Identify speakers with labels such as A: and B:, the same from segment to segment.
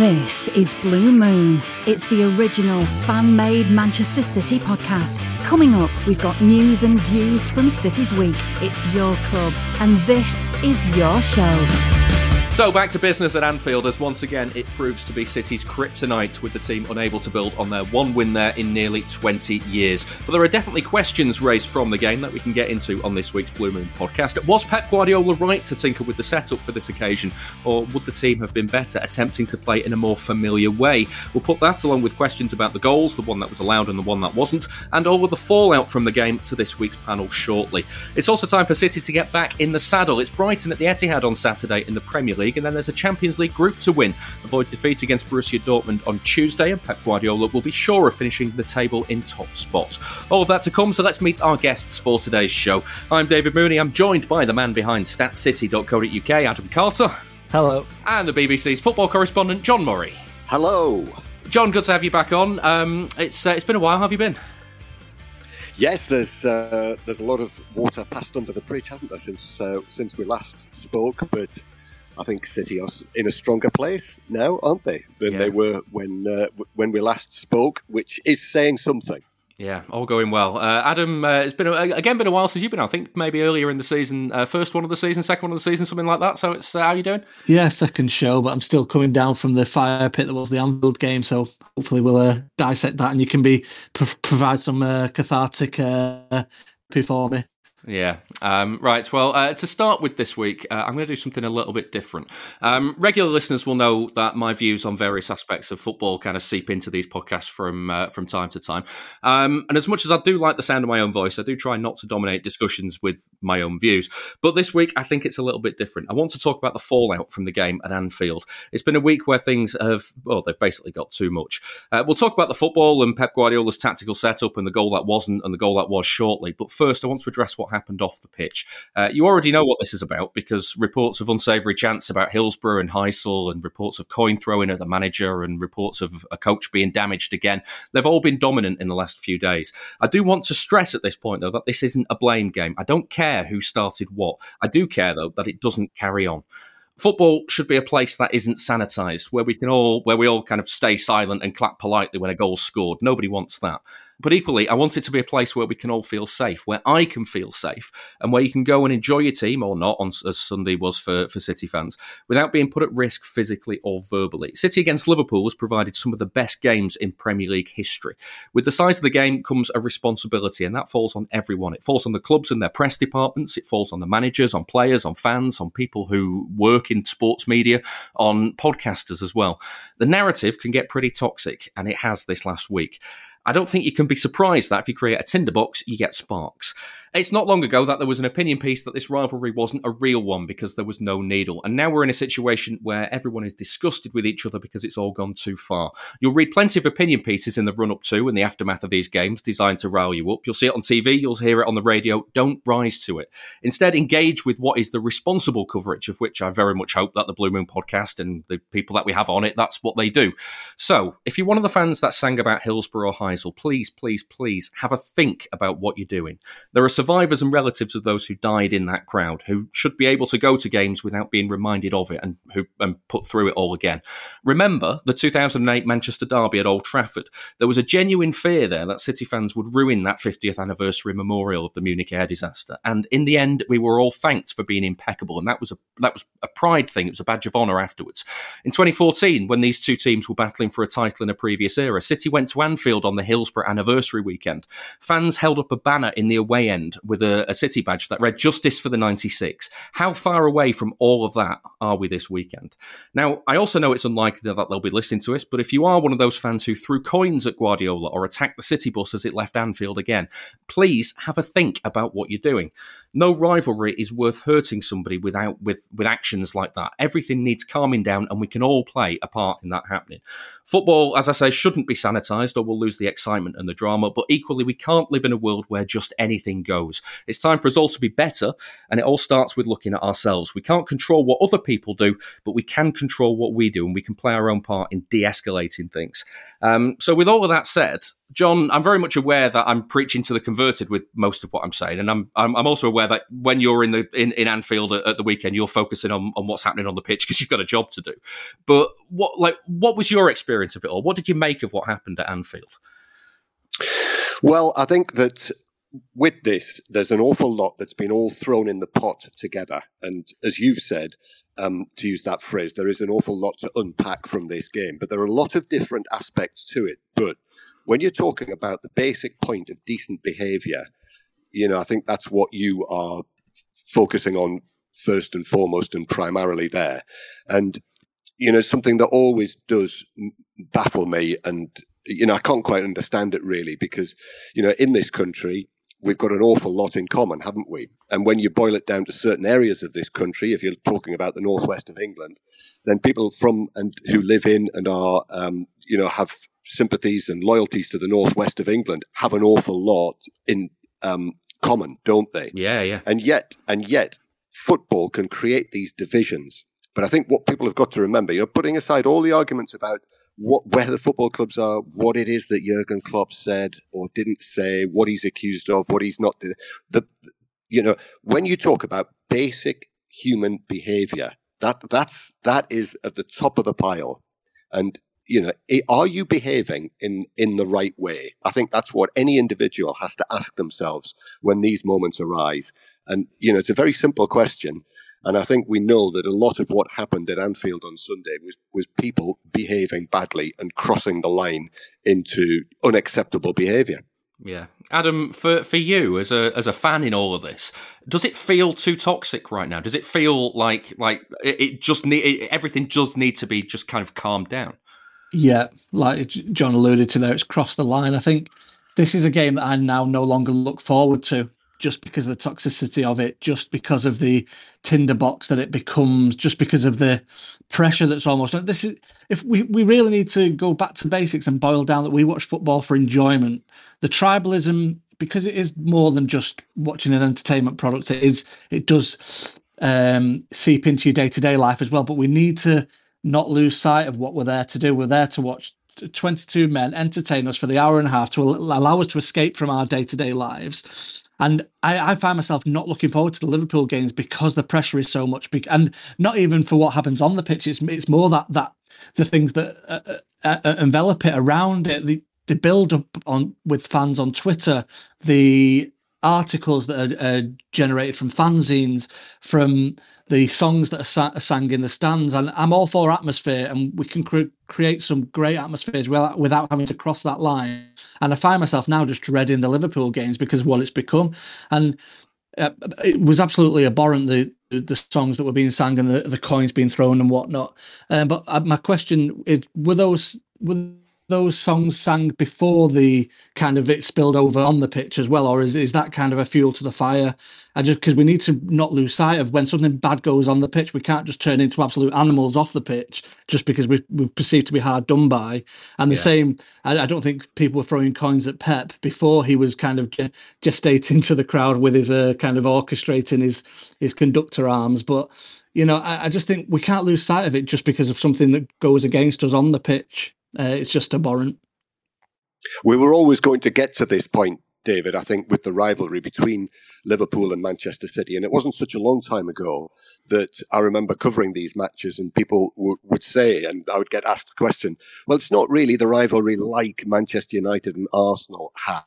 A: This is Blue Moon. It's the original fan made Manchester City podcast. Coming up, we've got news and views from City's Week. It's your club, and this is your show.
B: So back to business at Anfield as once again it proves to be City's kryptonite with the team unable to build on their one win there in nearly 20 years. But there are definitely questions raised from the game that we can get into on this week's Blue Moon podcast. Was Pep Guardiola right to tinker with the setup for this occasion or would the team have been better attempting to play in a more familiar way? We'll put that along with questions about the goals, the one that was allowed and the one that wasn't, and all of the fallout from the game to this week's panel shortly. It's also time for City to get back in the saddle. It's Brighton at the Etihad on Saturday in the Premier League, and then there's a Champions League group to win. Avoid defeat against Borussia Dortmund on Tuesday, and Pep Guardiola will be sure of finishing the table in top spot. All of that to come, so let's meet our guests for today's show. I'm David Mooney. I'm joined by the man behind StatCity.co.uk, Adam Carter.
C: Hello.
B: And the BBC's football correspondent, John Murray.
D: Hello.
B: John, good to have you back on. Um, it's uh, it's been a while. How have you been?
D: Yes, there's uh, there's a lot of water passed under the bridge, hasn't there, since uh, since we last spoke? But I think City are in a stronger place now, aren't they, than
B: Yeah.
D: they were when uh, when we last spoke, which is saying something.
B: Yeah, all going well. Uh, Adam, uh, it's been a, again been a while since you've been. I think maybe earlier in the season, uh, first one of the season, second one of the season, something like that. So it's uh, how are you doing?
C: Yeah, second show, but I'm still coming down from the fire pit that was the Anfield game. So hopefully we'll uh, dissect that, and you can be pro- provide some uh, cathartic uh, for me.
B: Yeah. Um, right. Well, uh, to start with this week, uh, I'm going to do something a little bit different. Um, regular listeners will know that my views on various aspects of football kind of seep into these podcasts from uh, from time to time. Um, and as much as I do like the sound of my own voice, I do try not to dominate discussions with my own views. But this week, I think it's a little bit different. I want to talk about the fallout from the game at Anfield. It's been a week where things have, well, they've basically got too much. Uh, we'll talk about the football and Pep Guardiola's tactical setup and the goal that wasn't and the goal that was shortly. But first, I want to address what happened off the pitch. Uh, you already know what this is about because reports of unsavoury chants about Hillsborough and Heysel and reports of coin throwing at the manager and reports of a coach being damaged again, they've all been dominant in the last few days. I do want to stress at this point, though, that this isn't a blame game. I don't care who started what. I do care, though, that it doesn't carry on football should be a place that isn't sanitized where we can all where we all kind of stay silent and clap politely when a goal's scored nobody wants that but equally i want it to be a place where we can all feel safe where i can feel safe and where you can go and enjoy your team or not on as sunday was for for city fans without being put at risk physically or verbally. City against liverpool has provided some of the best games in premier league history. With the size of the game comes a responsibility and that falls on everyone. It falls on the clubs and their press departments. It falls on the managers on players on fans on people who work in sports media on podcasters as well. The narrative can get pretty toxic and it has this last week I don't think you can be surprised that if you create a tinderbox, you get sparks. It's not long ago that there was an opinion piece that this rivalry wasn't a real one because there was no needle. And now we're in a situation where everyone is disgusted with each other because it's all gone too far. You'll read plenty of opinion pieces in the run up to and the aftermath of these games designed to rile you up. You'll see it on TV, you'll hear it on the radio. Don't rise to it. Instead, engage with what is the responsible coverage, of which I very much hope that the Blue Moon podcast and the people that we have on it, that's what they do. So, if you're one of the fans that sang about Hillsborough or Heysel, please, please, please have a think about what you're doing. There are survivors and relatives of those who died in that crowd who should be able to go to games without being reminded of it and who and put through it all again. Remember the 2008 Manchester derby at Old Trafford. There was a genuine fear there that City fans would ruin that 50th anniversary memorial of the Munich air disaster. And in the end, we were all thanked for being impeccable, and that was a that was a pride thing. It was a badge of honour afterwards. In 2014, when these two teams were battling for a title in a previous era, City went to Anfield on the Hillsborough anniversary weekend. Fans held up a banner in the away end weekend with a, a City badge that read Justice for the 96. How far away from all of that are we this weekend? Now, I also know it's unlikely that they'll be listening to us, but if you are one of those fans who threw coins at Guardiola or attacked the City bus as it left Anfield again, please have a think about what you're doing. No rivalry is worth hurting somebody without with with actions like that. Everything needs calming down, and we can all play a part in that happening. Football, as I say, shouldn't be sanitised, or we'll lose the excitement and the drama. But equally, we can't live in a world where just anything goes. It's time for us all to be better, and it all starts with looking at ourselves. We can't control what other people do, but we can control what we do, and we can play our own part in de-escalating things. Um, so, with all of that said, John, I'm very much aware that I'm preaching to the converted with most of what I'm saying, and I'm I'm, I'm also aware that when you're in the in, in Anfield at, at the weekend, you're focusing on, on what's happening on the pitch because you've got a job to do. But what like what was your experience of it all? What did you make of what happened at Anfield?
D: Well, I think that with this, there's an awful lot that's been all thrown in the pot together, and as you've said, um, to use that phrase, there is an awful lot to unpack from this game. But there are a lot of different aspects to it. But when you're talking about the basic point of decent behavior, you know, I think that's what you are focusing on first and foremost and primarily there. And, you know, something that always does baffle me and, you know, I can't quite understand it really because, you know, in this country, we've got an awful lot in common, haven't we? And when you boil it down to certain areas of this country, if you're talking about the northwest of England, then people from and who live in and are, um, you know, have sympathies and loyalties to the northwest of England have an awful lot in um, common, don't they?
B: Yeah, yeah.
D: And yet, and yet, football can create these divisions. But I think what people have got to remember, you know, putting aside all the arguments about what where the football clubs are, what it is that Jurgen Klopp said or didn't say, what he's accused of, what he's not. The, you know, when you talk about basic human behavior, that that's that is at the top of the pile. And you know, are you behaving in in the right way? I think that's what any individual has to ask themselves when these moments arise. And you know, it's a very simple question. And I think we know that a lot of what happened at Anfield on Sunday was was people behaving badly and crossing the line into unacceptable behaviour.
B: Yeah, Adam, for for you as a as a fan in all of this, does it feel too toxic right now? Does it feel like like it, it just need it, everything does need to be just kind of calmed down?
C: Yeah, like John alluded to there, it's crossed the line. I think this is a game that I now no longer look forward to just because of the toxicity of it, just because of the tinderbox that it becomes, just because of the pressure that's almost. This is if we, we really need to go back to basics and boil down that we watch football for enjoyment. The tribalism, because it is more than just watching an entertainment product, it is it does um, seep into your day to day life as well. But we need to not lose sight of what we're there to do. We're there to watch 22 men entertain us for the hour and a half to allow us to escape from our day to day lives. And I, I, find myself not looking forward to the Liverpool games because the pressure is so much, and not even for what happens on the pitch. It's it's more that that the things that uh, uh, uh envelop it around it, the the build up on with fans on Twitter, the articles that are, are generated from fanzines, from the songs that are, sa- sang in the stands. And I'm all for atmosphere, and we can cre- create some great atmospheres without, without having to cross that line. And I find myself now just dreading the Liverpool games because of what it's become. And uh, it was absolutely abhorrent the the songs that were being sung and the, the coins being thrown and whatnot. Um, but uh, my question is: Were those were those songs sang before the kind of it spilled over on the pitch as well, or is is that kind of a fuel to the fire? I just because we need to not lose sight of when something bad goes on the pitch, we can't just turn into absolute animals off the pitch just because we we perceived to be hard done by. And the yeah. same, I, I, don't think people were throwing coins at Pep before he was kind of gestating to the crowd with his uh, kind of orchestrating his his conductor arms, but you know, I, I, just think we can't lose sight of it just because of something that goes against us on the pitch. Uh, it's just abhorrent.
D: We were always going to get to this point, David, I think, with the rivalry between Liverpool and Manchester City. And it wasn't such a long time ago that I remember covering these matches, and people w- would say, and I would get asked the question, well, it's not really the rivalry like Manchester United and Arsenal had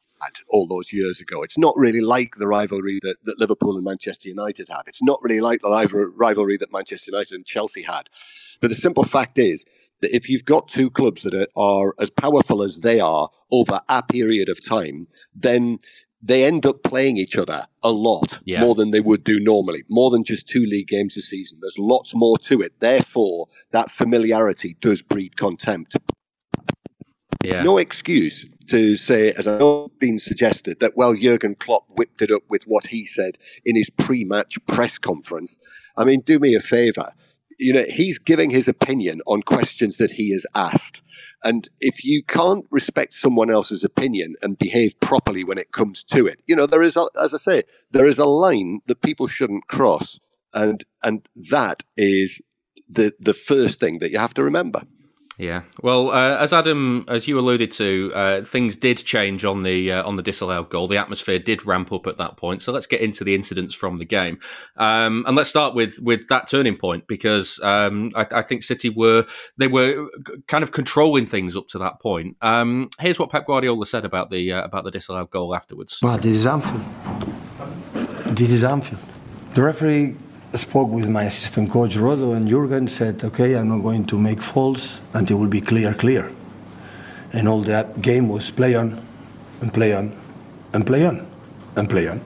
D: all those years ago. It's not really like the rivalry that, that Liverpool and Manchester United had. It's not really like the rivalry that Manchester United and Chelsea had. But the simple fact is that if you've got two clubs that are, are as powerful as they are over a period of time, then they end up playing each other a lot
B: Yeah.
D: more than they would do normally, more than just two league games a season. There's lots more to it. Therefore, that familiarity does breed contempt.
B: Yeah.
D: no excuse to say, as I know has been suggested, that well, Jurgen Klopp whipped it up with what he said in his pre-match press conference. I mean, do me a favour. You know, he's giving his opinion on questions that he has asked. And if you can't respect someone else's opinion and behave properly when it comes to it, you know, there is, a, as I say, there is a line that people shouldn't cross. And, and that is the, the first thing that you have to remember.
B: Yeah. Well, uh, as Adam, as you alluded to, uh, things did change on the uh, on the disallowed goal. The atmosphere did ramp up at that point. So let's get into the incidents from the game, um, and let's start with with that turning point because um, I, I, think City were they were kind of controlling things up to that point. Um, here's what Pep Guardiola said about the uh, about the disallowed goal afterwards.
E: Well, this is Anfield. This is Anfield. The referee spoke with my assistant coach Rodo and Jurgen said, okay, I'm not going to make faults until it will be clear, clear. And all that game was play on and play on and play on and play on.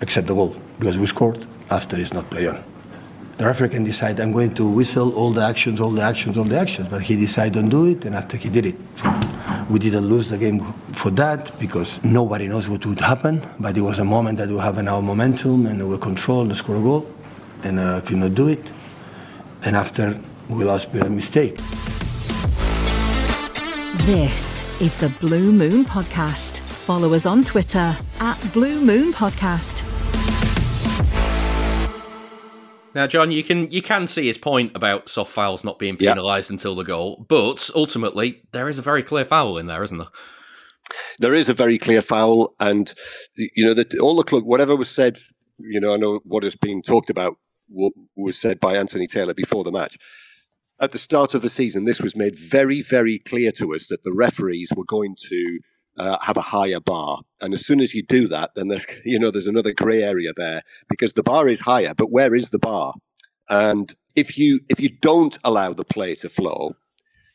E: Except the goal, because we scored after it's not play on. The referee can decide, I'm going to whistle all the actions, all the actions, all the actions, but he decided don't do it, and after he did it. We didn't lose the game for that because nobody knows what would happen. But it was a moment that we have in our momentum and we control and score a goal, and uh, could not do it. And after we lost by a mistake.
A: This is the Blue Moon Podcast. Follow us on Twitter at Blue Moon Podcast.
B: Now, John, you can you can see his point about soft fouls not being
D: Yeah.
B: penalised until the goal, but ultimately there is a very clear foul in there, isn't there?
D: there is a very clear foul, and you know that all the club, whatever was said, you know, I know what has been talked about wa- was said by Anthony Taylor before the match. At the start of the season, this was made very, very clear to us that the referees were going to uh, have a higher bar, and as soon as you do that, then there's you know there's another grey area there because the bar is higher, but where is the bar? And if you if you don't allow the play to flow,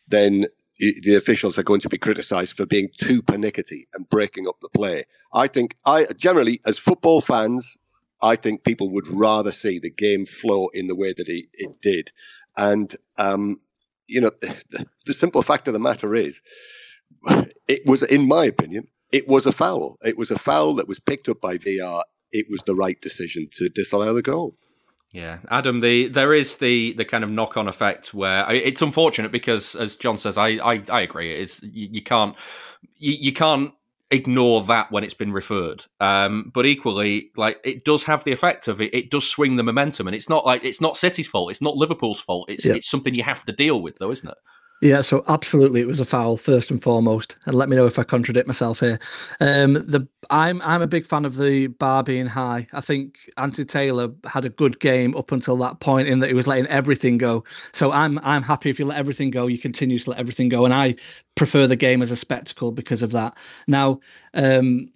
D: then the officials are going to be criticised for being too pernickety and breaking up the play. I think I generally, as football fans, I think people would rather see the game flow in the way that it, it did. And um, you know, the, the simple fact of the matter is, it was, in my opinion, it was a foul. It was a foul that was picked up by VR. It was the right decision to disallow the goal.
B: Yeah, Adam. The there is the the kind of knock on effect where I, it's unfortunate because, as John says, I I, I agree. It's you, you can't you, you can't ignore that when it's been referred. Um, but equally, like it does have the effect of it. It does swing the momentum, and it's not like it's not City's fault. It's not Liverpool's fault. It's
C: Yeah.
B: it's something you have to deal with, though, isn't it?
C: Yeah, so absolutely, it was a foul first and foremost. And let me know if I contradict myself here. Um, the I'm I'm a big fan of the bar being high. I think Anthony Taylor had a good game up until that point in that he was letting everything go. So I'm I'm happy if you let everything go, you continue to let everything go, and I prefer the game as a spectacle because of that. Now, um,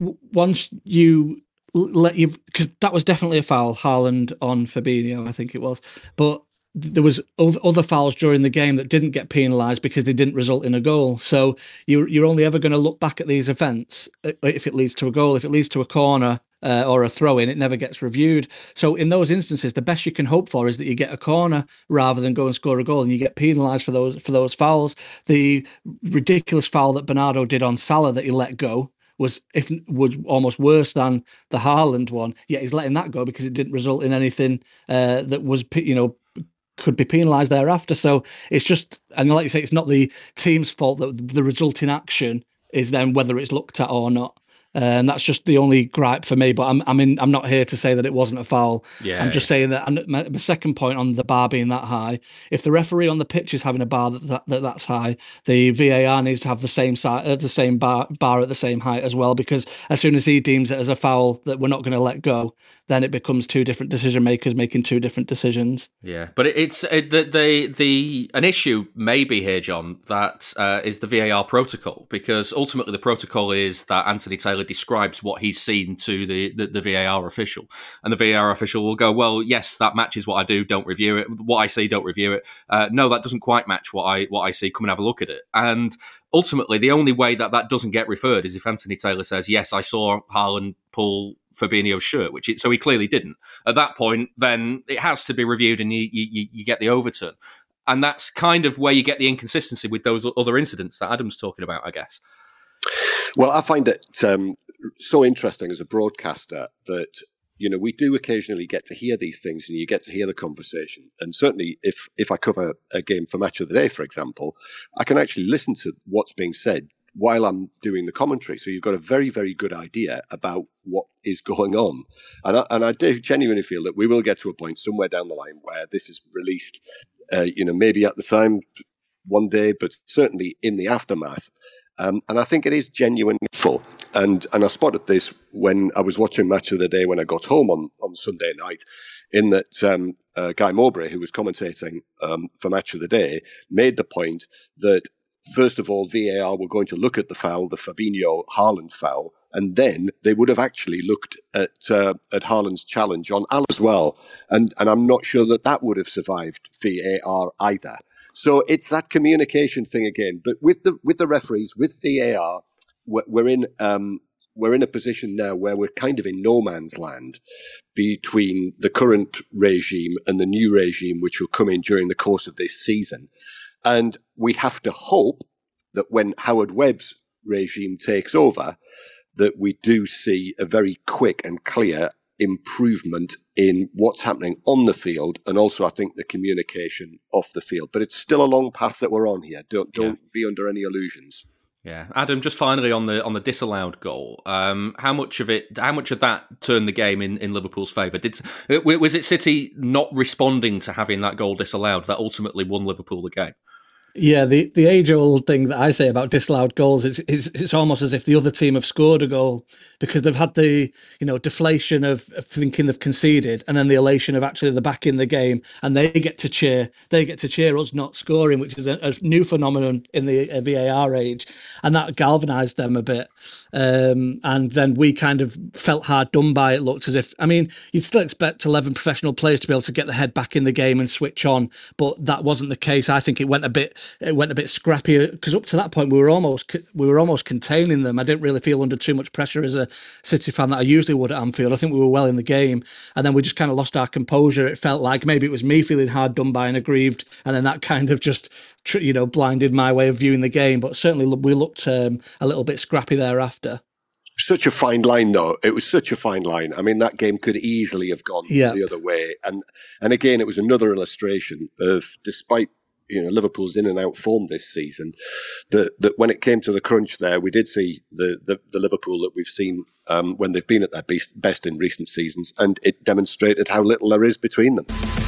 C: w- once you let you because that was definitely a foul, Haaland on Fabinho, I think it was, but there was other fouls during the game that didn't get penalised because they didn't result in a goal. So you're you're only ever going to look back at these events uh, if it leads to a goal. If it leads to a corner uh, or a throw in, it never gets reviewed. So in those instances, the best you can hope for is that you get a corner rather than go and score a goal, and you get penalised for those for those fouls. The ridiculous foul that Bernardo did on Salah that he let go was if was almost worse than the Haaland one. Yet he's letting that go because it didn't result in anything uh, that was you know could be penalised thereafter. So it's just and like you say, it's not the team's fault that the resulting action is then whether it's looked at or not. And that's just the only gripe for me. But I'm I'm in, I'm not here to say that it wasn't a foul.
B: Yeah,
C: I'm just saying that. And my, my second point on the bar being that high, if the referee on the pitch is having a bar that, that, that that's high, the VAR needs to have the same side, uh, the same bar bar at the same height as well. Because as soon as he deems it as a foul that we're not going to let go, then it becomes two different decision makers making two different decisions.
B: Yeah, but it's it, the, the the an issue maybe here, John, that uh, is the VAR protocol because ultimately the protocol is that Anthony Taylor Taylor describes what he's seen to the, the, the VAR official, and the VAR official will go, "Well, yes, that matches what I do. Don't review it. What I see, don't review it. Uh, no, that doesn't quite match what I what I see. Come and have a look at it." And ultimately, the only way that that doesn't get referred is if Anthony Taylor says, "Yes, I saw Haaland pull Fabinho's shirt," which it, so he clearly didn't. At that point, then it has to be reviewed, and you you, you get the overturn. And that's kind of where you get the inconsistency with those other incidents that Adam's talking about, I guess.
D: Well, I find it um, so interesting as a broadcaster that you know we do occasionally get to hear these things, and you get to hear the conversation. And certainly, if if I cover a game for Match of the Day, for example, I can actually listen to what's being said while I'm doing the commentary. So you've got a very, very good idea about what is going on. And I, and I do genuinely feel that we will get to a point somewhere down the line where this is released, uh, you know, maybe at the time one day, but certainly in the aftermath. Um, and I think it is genuinely full. And and I spotted this when I was watching Match of the Day when I got home on, on Sunday night, in that um, uh, Guy Mowbray, who was commentating um, for Match of the Day, made the point that first of all, VAR were going to look at the foul, the Fabinho Haaland foul, and then they would have actually looked at uh, at Haaland's challenge on Al as well. And and I'm not sure that that would have survived VAR either. So it's that communication thing again. But with the with the referees, with VAR, we're, we're in um, we're in a position now where we're kind of in no man's land between the current regime and the new regime, which will come in during the course of this season. And we have to hope that when Howard Webb's regime takes over, that we do see a very quick and clear improvement in what's happening on the field and also I think the communication off the field. But it's still a long path that we're on here. Don't don't yeah. be under any illusions.
B: Yeah, Adam. Just finally on the on the disallowed goal, um, how much of it, how much of that turned the game in, in Liverpool's favour? Did was it City not responding to having that goal disallowed that ultimately won Liverpool the game?
C: Yeah, the, the age old thing that I say about disallowed goals is it's, it's almost as if the other team have scored a goal because they've had the you know deflation of, of thinking they've conceded and then the elation of actually they're back in the game and they get to cheer they get to cheer us not scoring, which is a, a new phenomenon in the uh, VAR age, and that galvanised them a bit. Um, and then we kind of felt hard done by it. Looked as if I mean you'd still expect eleven professional players to be able to get their head back in the game and switch on, but that wasn't the case. I think it went a bit it went a bit scrappier because up to that point we were almost we were almost containing them. I didn't really feel under too much pressure as a City fan that I usually would at Anfield. I think we were well in the game, and then we just kind of lost our composure. It felt like maybe it was me feeling hard done by and aggrieved, and then that kind of just you know blinded my way of viewing the game. But certainly we looked um, a little bit scrappy thereafter
D: such a fine line though it was such a fine line i mean that game could easily have gone yeah. the other way and and again it was another illustration of despite you know Liverpool's in and out form this season. That that when it came to the crunch, there we did see the the, the Liverpool that we've seen um, when they've been at their best, best in recent seasons, and it demonstrated how little there is between them.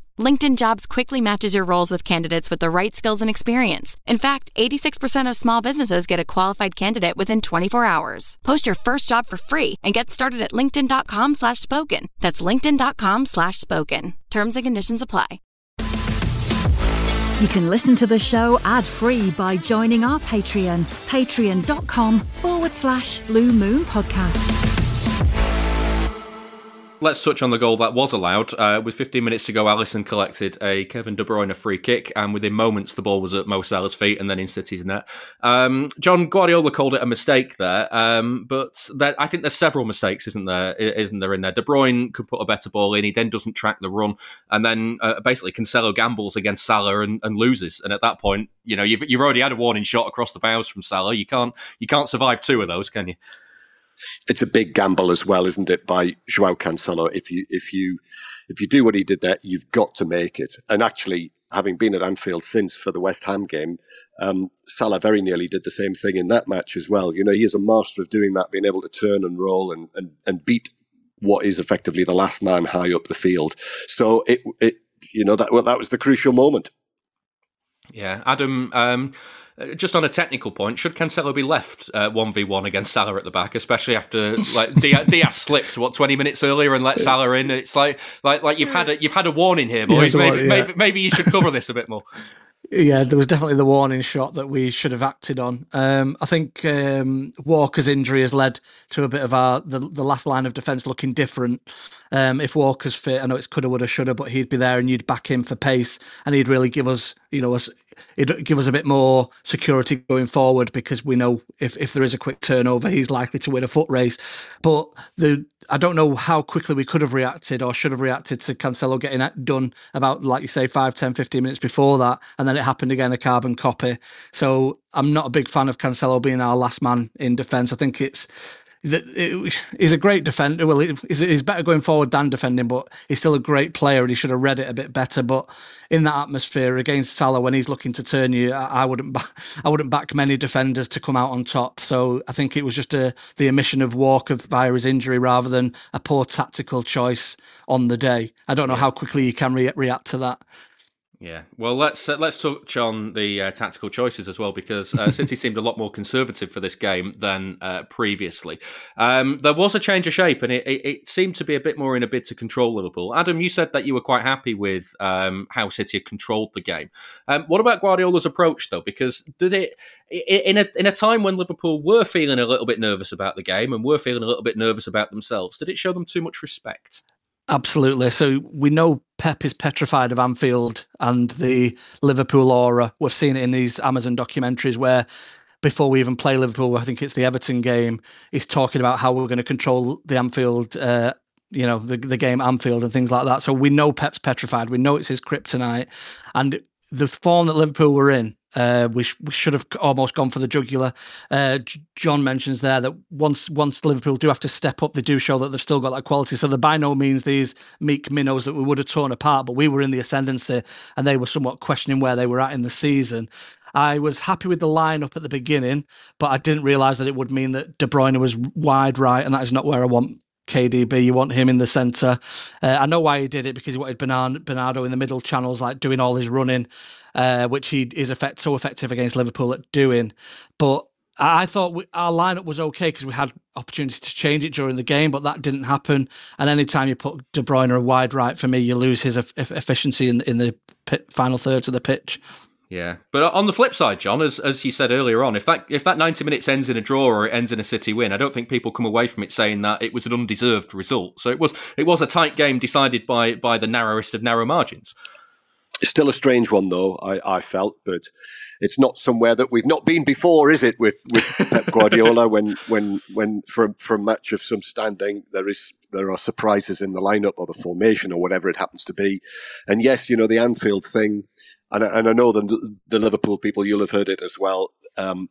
F: LinkedIn Jobs quickly matches your roles with candidates with the right skills and experience. In fact, 86% of small businesses get a qualified candidate within 24 hours. Post your first job for free and get started at linkedin.com slash spoken. That's linkedin.com slash spoken. Terms and conditions apply.
A: You can listen to the show ad free by joining our Patreon, patreon.com forward slash blue moon podcast.
B: Let's touch on the goal that was allowed. Uh, with 15 minutes to go, Alisson collected a Kevin De Bruyne free kick, and within moments, the ball was at Mo Salah's feet and then in City's net. Um, John Guardiola called it a mistake there, um, but there, I think there's several mistakes, isn't there? Isn't there in there? De Bruyne could put a better ball in. He then doesn't track the run, and then uh, basically Cancelo gambles against Salah and, and, loses. And at that point, you know you've you've already had a warning shot across the bows from Salah. You can't you can't survive two of those, can you?
D: It's a big gamble as well, isn't it, by Joao Cancelo? If you if you if you do what he did there, you've got to make it. And actually, having been at Anfield since for the West Ham game, um, Salah very nearly did the same thing in that match as well. You know, he is a master of doing that, being able to turn and roll and and, and beat what is effectively the last man high up the field. So it it you know that well, that was the crucial moment.
B: Yeah, Adam. Um, just on a technical point, should Cancelo be left uh, one v one against Salah at the back, especially after like Diaz, Diaz slipped what twenty minutes earlier and let Salah in? It's like like like you've had a you've had a warning here, boys. Yeah, maybe, yeah. maybe, maybe you should cover this a bit more.
C: Yeah, there was definitely the warning shot that we should have acted on. Um, I think um, Walker's injury has led to a bit of our the, the last line of defence looking different. Um, if Walker's fit, I know it's coulda, woulda, shoulda, but he'd be there and you'd back him for pace, and he'd really give us, you know, us, it'd give us a bit more security going forward because we know if if there is a quick turnover, he's likely to win a foot race. But the I don't know how quickly we could have reacted or should have reacted to Cancelo getting done about, like you say, 5, 10, 15 minutes before that. And then it happened again, a carbon copy. So I'm not a big fan of Cancelo being our last man in defence. I think it's he's a great defender. Well, he's, he's better going forward than defending, but he's still a great player, and he should have read it a bit better. But in that atmosphere against Salah, when he's looking to turn you, I, I wouldn't, I wouldn't back many defenders to come out on top. So I think it was just a the omission of Walker via his injury rather than a poor tactical choice on the day. I don't know how quickly you can re- react to that.
B: Yeah, well, let's uh, let's touch on the uh, tactical choices as well because uh, City seemed a lot more conservative for this game than uh, previously. Um, there was a change of shape, and it, it, it, seemed to be a bit more in a bid to control Liverpool. Adam, you said that you were quite happy with um, how City had controlled the game. Um, what about Guardiola's approach, though? Because did it in a in a time when Liverpool were feeling a little bit nervous about the game and were feeling a little bit nervous about themselves? Did it show them too much respect?
C: Absolutely. So we know Pep is petrified of Anfield and the Liverpool aura. We've seen it in these Amazon documentaries where before we even play Liverpool, I think it's the Everton game, he's talking about how we're going to control the Anfield, uh, you know, the, the game Anfield and things like that. So we know Pep's petrified. We know it's his kryptonite. And the form that Liverpool were in uh, we, sh- we should have almost gone for the jugular. Uh, J- John mentions there that once once Liverpool do have to step up, they do show that they've still got that quality. So they're by no means these meek minnows that we would have torn apart, but we were in the ascendancy and they were somewhat questioning where they were at in the season. I was happy with the lineup at the beginning, but I didn't realise that it would mean that De Bruyne was wide right, and that is not where I want KDB. You want him in the centre. Uh, I know why he did it because he wanted Bernardo in the middle channels, like doing all his running, uh, which he is effect- so effective against Liverpool at doing. But I thought we, our lineup was okay because we had opportunities to change it during the game, but that didn't happen. And anytime you put De Bruyne a wide right, for me, you lose his e- efficiency in, in the pit, final thirds of the pitch.
B: Yeah, but on the flip side, John, as as you said earlier on, if that if that ninety minutes ends in a draw or it ends in a City win, I don't think people come away from it saying that it was an undeserved result. So it was it was a tight game decided by by the narrowest of narrow margins.
D: Still a strange one, though. I, I felt, but it's not somewhere that we've not been before, is it? With with Pep Guardiola, when when when for for a match of some standing, there is there are surprises in the lineup or the formation or whatever it happens to be. And yes, you know the Anfield thing and, and I know the, the Liverpool people, you'll have heard it as well. Um,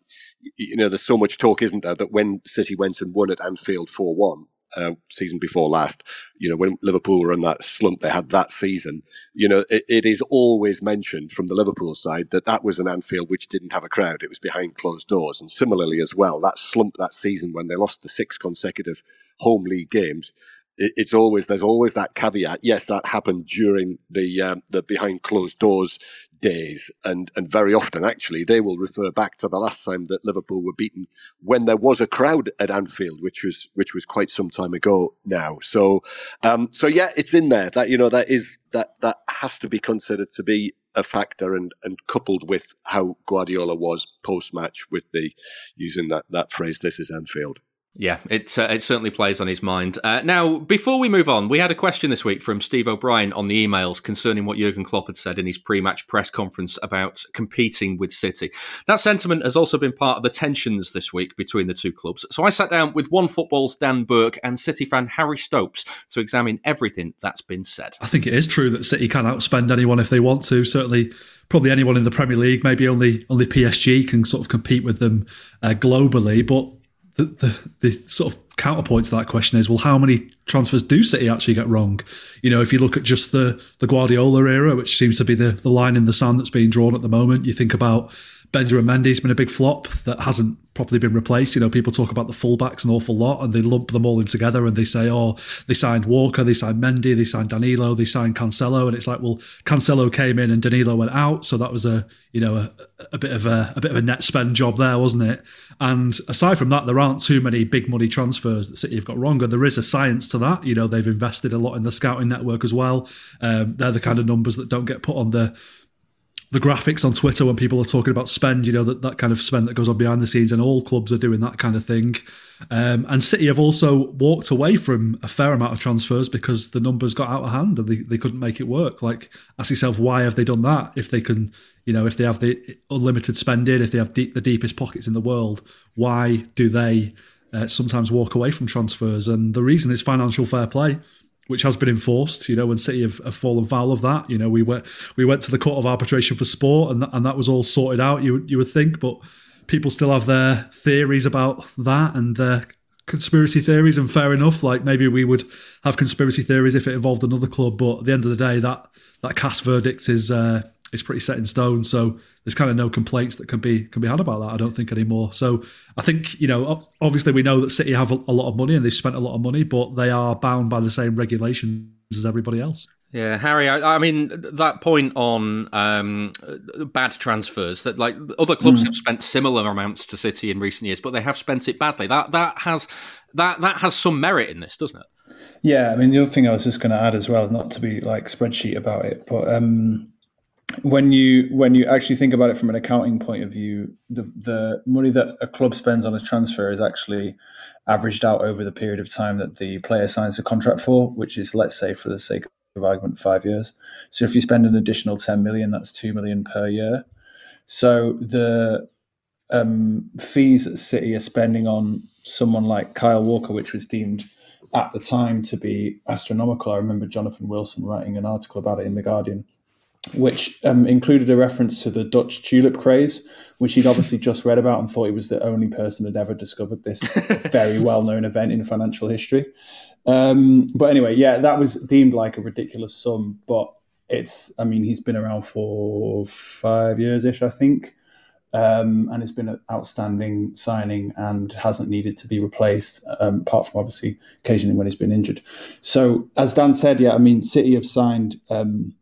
D: you know, there's so much talk, isn't there, that when City went and won at Anfield 4 1, uh, season before last, you know, when Liverpool were in that slump they had that season, you know, it, it is always mentioned from the Liverpool side that that was an Anfield which didn't have a crowd. It was behind closed doors. And similarly as well, that slump that season when they lost the six consecutive home league games, it's always there's always that caveat. Yes, that happened during the um, the behind closed doors days, and and very often actually they will refer back to the last time that Liverpool were beaten when there was a crowd at Anfield, which was which was quite some time ago now. So, um, so yeah, it's in there. That you know that is that that has to be considered to be a factor, and and coupled with how Guardiola was post match with the using that that phrase, "This is Anfield."
B: Yeah, it uh, it certainly plays on his mind. Uh, now, before we move on, we had a question this week from Steve O'Brien on the emails concerning what Jurgen Klopp had said in his pre-match press conference about competing with City. That sentiment has also been part of the tensions this week between the two clubs. So I sat down with One Football's Dan Burke and City fan Harry Stopes to examine everything that's been said.
G: I think it is true that City can outspend anyone if they want to. Certainly, probably anyone in the Premier League. Maybe only only PSG can sort of compete with them uh, globally, but the, the, the sort of counterpoint to that question is well how many transfers do City actually get wrong? You know if you look at just the the Guardiola era which seems to be the, the line in the sand that's being drawn at the moment you think about Benjamin Mendy's been a big flop that hasn't properly been replaced. You know, people talk about the fullbacks an awful lot and they lump them all in together and they say, oh, they signed Walker, they signed Mendy, they signed Danilo, they signed Cancelo. And it's like, well, Cancelo came in and Danilo went out. So that was a, you know, a, a bit of a, a bit of a net spend job there, wasn't it? And aside from that, there aren't too many big money transfers that City have got wrong. And there is a science to that. You know, they've invested a lot in the scouting network as well. Um, they're the kind of numbers that don't get put on the the graphics on Twitter when people are talking about spend, you know, that, that kind of spend that goes on behind the scenes, and all clubs are doing that kind of thing. Um, and City have also walked away from a fair amount of transfers because the numbers got out of hand and they, they couldn't make it work. Like, ask yourself, why have they done that? If they can, you know, if they have the unlimited spending, if they have deep, the deepest pockets in the world, why do they uh, sometimes walk away from transfers? And the reason is financial fair play which has been enforced. You know, when City have, have, fallen foul of that, you know, we went we went to the court of arbitration for sport, and that, and that was all sorted out. You you would think, but people still have their theories about that and their conspiracy theories, and fair enough. Like maybe we would have conspiracy theories if it involved another club, but at the end of the day, that that CAS verdict is uh, is pretty set in stone. So there's kind of no complaints that can be can be had about that. I don't think anymore. So I think you know, obviously we know that City have a, a lot of money and they've spent a lot of money, but they are bound by the same regulations as everybody else.
B: Yeah, Harry. I, I, mean, that point on um, bad transfers that like other clubs mm. have spent similar amounts to City in recent years, but they have spent it badly. That that has that that has some merit in this, doesn't it?
H: Yeah, I mean, the other thing I was just going to add as well, not to be like spreadsheet about it, but um, when you when you actually think about it from an accounting point of view, the the money that a club spends on a transfer is actually averaged out over the period of time that the player signs a contract for, which is let's say for the sake of argument five years. So if you spend an additional ten million, that's two million per year. So the um, fees that City are spending on someone like Kyle Walker, which was deemed at the time to be astronomical. I remember Jonathan Wilson writing an article about it in the Guardian which um, included a reference to the Dutch tulip craze, which he'd obviously just read about and thought he was the only person that ever discovered this very well known event in financial history. Um, but anyway, yeah, that was deemed like a ridiculous sum, but it's, I mean, he's been around for five years ish, I think. Um, and it's been an outstanding signing and hasn't needed to be replaced, um, apart from obviously occasionally when he's been injured. So, as Dan said, yeah, I mean, City have signed um,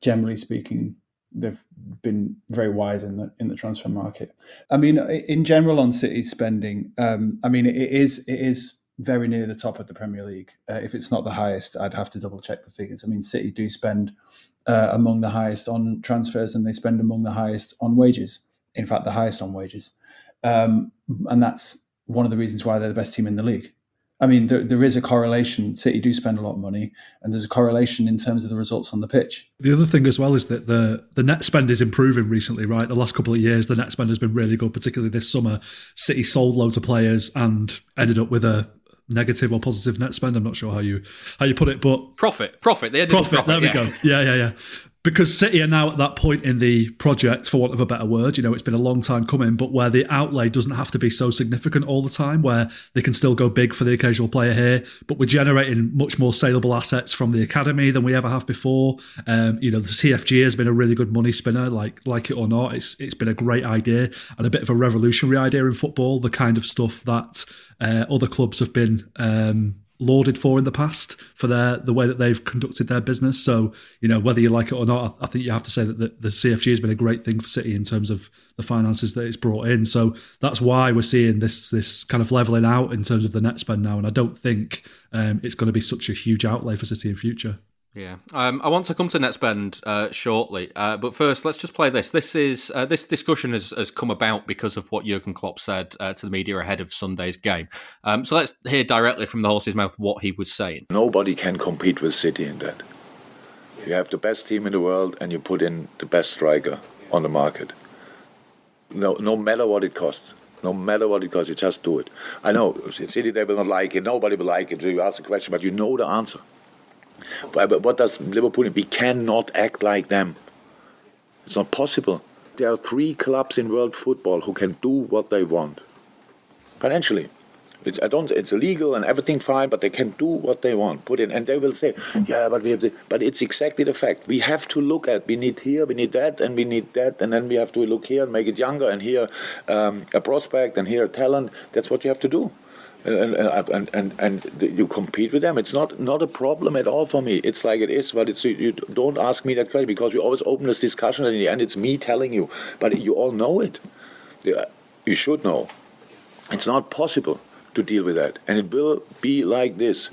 H: generally speaking, they've been very wise in the in the transfer market. I mean, in general, on City spending, um, I mean, it is it is very near the top of the Premier League. Uh, if it's not the highest, I'd have to double check the figures. I mean, City do spend uh, among the highest on transfers, and they spend among the highest on wages. In fact, the highest on wages, um, and that's one of the reasons why they're the best team in the league. I mean, there, there is a correlation. City do spend a lot of money, and there's a correlation in terms of the results on the pitch.
G: The other thing as well is that the the net spend is improving recently, right? The last couple of years, the net spend has been really good, particularly this summer. City sold loads of players and ended up with a negative or positive net spend. I'm not sure how you how you put it, but
B: profit, profit,
G: they profit. profit there yeah. we go. Yeah, yeah, yeah because City are now at that point in the project, for want of a better word, you know, it's been a long time coming, but where the outlay doesn't have to be so significant all the time, where they can still go big for the occasional player here, but we're generating much more saleable assets from the academy than we ever have before. Um, you know, the CFG has been a really good money spinner, like like it or not. It's it's been a great idea and a bit of a revolutionary idea in football, the kind of stuff that uh, other clubs have been. Um, lauded for in the past for their the way that they've conducted their business. So you know whether you like it or not, I, I think you have to say that the, the, CFG has been a great thing for City in terms of the finances that it's brought in. So that's why we're seeing this this kind of leveling out in terms of the net spend now. And I don't think um, it's going to be such a huge outlay for City in future.
B: Yeah, um, I want to come to NetSpend uh, shortly, uh, but first let's just play this. This is uh, this discussion has, has come about because of what Jurgen Klopp said uh, to the media ahead of Sunday's game. Um, so let's hear directly from the horse's mouth what he was saying.
I: Nobody can compete with City in that. You have the best team in the world, and you put in the best striker on the market. No, no matter what it costs. No matter what it costs, you just do it. I know City they will not like it. Nobody will like it. You ask a question, but you know the answer. But what does Liverpool? We cannot act like them. It's not possible. There are three clubs in world football who can do what they want financially. It's I don't. It's illegal and everything fine, but they can do what they want. Put in, and they will say, yeah, but we have. To, but it's exactly the fact. We have to look at. We need here, we need that, and we need that, and then we have to look here and make it younger, and here um, a prospect, and here a talent. That's what you have to do. And, and, and, and, you compete with them. It's not, not a problem at all for me. It's like it is, but it's you don't ask me that question because we always open this discussion, and in the end, it's me telling you. But you all know it. You should know. It's not possible to deal with that. And it will be like this.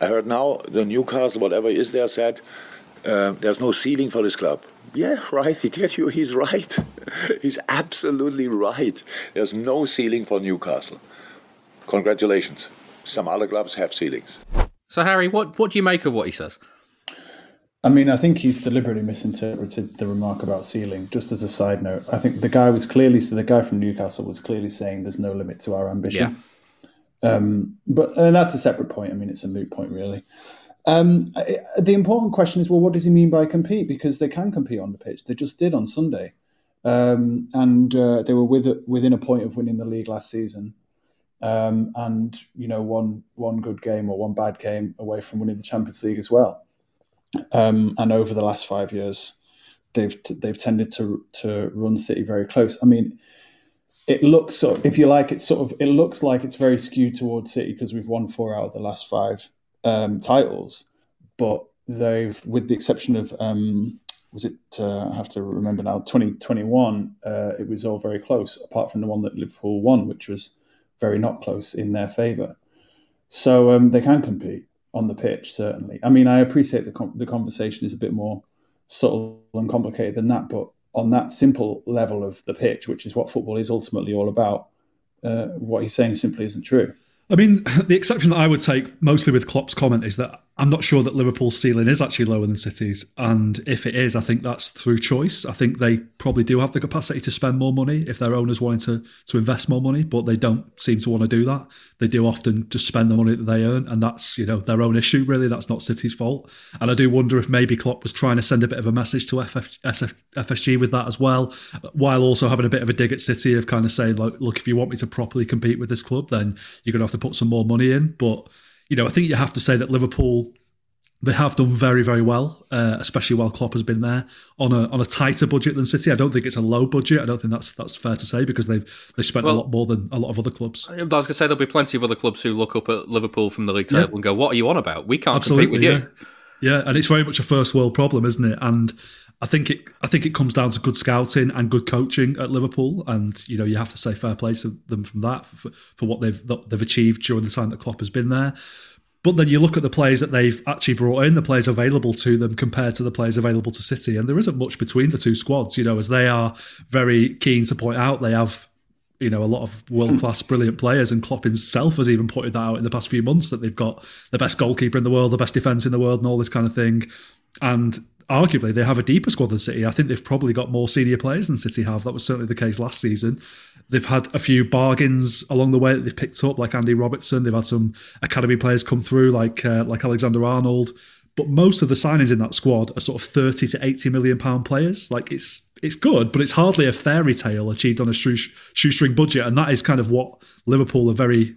I: I heard now the Newcastle, whatever is there, said uh, there's no ceiling for this club. Yeah, right. He tells you He's right. He's absolutely right. There's no ceiling for Newcastle. Congratulations. Some other clubs have ceilings.
B: So, Harry, what, what do you make of what he says?
H: I mean, I think he's deliberately misinterpreted the remark about ceiling. Just as a side note, I think the guy was clearly so the guy from Newcastle was clearly saying there's no limit to our ambition. Yeah. Um, but and that's a separate point. I mean, it's a moot point, really. Um, the important question is, well, what does he mean by compete? Because they can compete on the pitch. They just did on Sunday, um, and uh, they were with, within a point of winning the league last season. Um, and you know, one one good game or one bad game away from winning the Champions League as well. Um, and over the last five years, they've they've tended to to run City very close. I mean, it looks if you like it's sort of it looks like it's very skewed towards city because we've won four out of the last five um, titles but they've with the exception of um, was it uh, i have to remember now 2021 uh, it was all very close apart from the one that liverpool won which was very not close in their favor so um, they can compete on the pitch certainly i mean i appreciate the, com- the conversation is a bit more subtle and complicated than that but on that simple level of the pitch, which is what football is ultimately all about, uh, what he's saying simply isn't true.
G: I mean, the exception that I would take, mostly with Klopp's comment, is that I'm not sure that Liverpool's ceiling is actually lower than City's. And if it is, I think that's through choice. I think they probably do have the capacity to spend more money if their owners wanted to, to invest more money, but they don't seem to want to do that. They do often just spend the money that they earn, and that's, you know, their own issue, really. That's not City's fault. And I do wonder if maybe Klopp was trying to send a bit of a message to FF, SF, FSG with that as well, while also having a bit of a dig at City of kind of saying, like, look, if you want me to properly compete with this club, then you're going to have to put some more money in. But you know, I think you have to say that Liverpool they have done very, very well, uh, especially while Klopp has been there on a on a tighter budget than City. I don't think it's a low budget. I don't think that's that's fair to say because they've they spent well, a lot more than a lot of other clubs.
B: I was going to say there'll be plenty of other clubs who look up at Liverpool from the league table yeah. and go, "What are you on about? We can't Absolutely, compete with
G: you." Yeah. yeah, and it's very much a first world problem, isn't it? And I think it I think it comes down to good scouting and good coaching at Liverpool, and you know you have to say fair play to them from that for, for what they've they've achieved during the time that Klopp has been there. But then you look at the players that they've actually brought in, the players available to them compared to the players available to City, and there isn't much between the two squads. You know, as they are very keen to point out, they have you know a lot of world class, brilliant players, and Klopp himself has even pointed that out in the past few months that they've got the best goalkeeper in the world, the best defense in the world, and all this kind of thing. And arguably they have a deeper squad than City. I think they've probably got more senior players than City have. That was certainly the case last season. They've had a few bargains along the way that they've picked up, like Andy Robertson. They've had some academy players come through, like uh, like Alexander Arnold. But most of the signings in that squad are sort of thirty to eighty million pound players. Like it's it's good, but it's hardly a fairy tale achieved on a shoestring budget, and that is kind of what Liverpool are very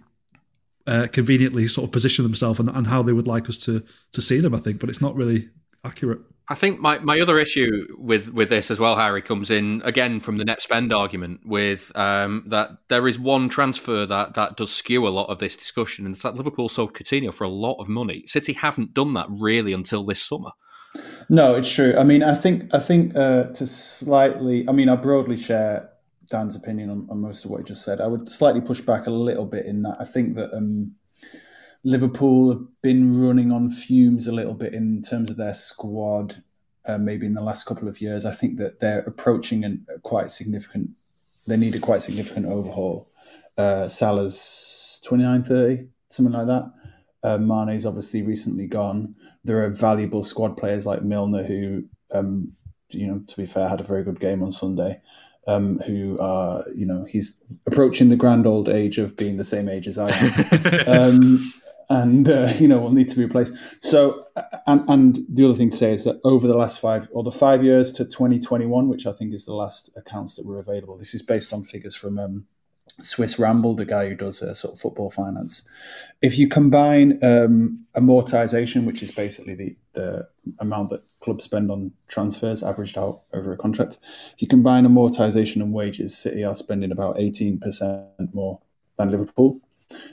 G: uh, conveniently sort of position themselves and, and how they would like us to to see them. I think, but it's not really accurate.
B: I think my, my other issue with, with this as well, Harry, comes in again from the net spend argument with um, that there is one transfer that, that does skew a lot of this discussion, and it's that Liverpool sold Coutinho for a lot of money. City haven't done that really until this summer.
H: No, it's true. I mean, I think I think uh, to slightly, I mean, I broadly share Dan's opinion on, on, most of what he just said. I would slightly push back a little bit in that I think that um, Liverpool have been running on fumes a little bit in terms of their squad, uh, maybe in the last couple of years. I think that they're approaching a quite significant, they need a quite significant overhaul. Uh, Salah's 29, 30, something like that. Uh, Mane's obviously recently gone. There are valuable squad players like Milner, who, um, you know, to be fair, had a very good game on Sunday. Um, who are, you know, he's approaching the grand old age of being the same age as I am. um, and uh, you know will need to be replaced. So, and and the other thing to say is that over the last five or the five years to 2021, which I think is the last accounts that were available, this is based on figures from um, Swiss Ramble, the guy who does uh, sort of football finance. If you combine um, amortization, which is basically the, the amount that clubs spend on transfers averaged out over a contract, if you combine amortization and wages, City are spending about 18% more than Liverpool.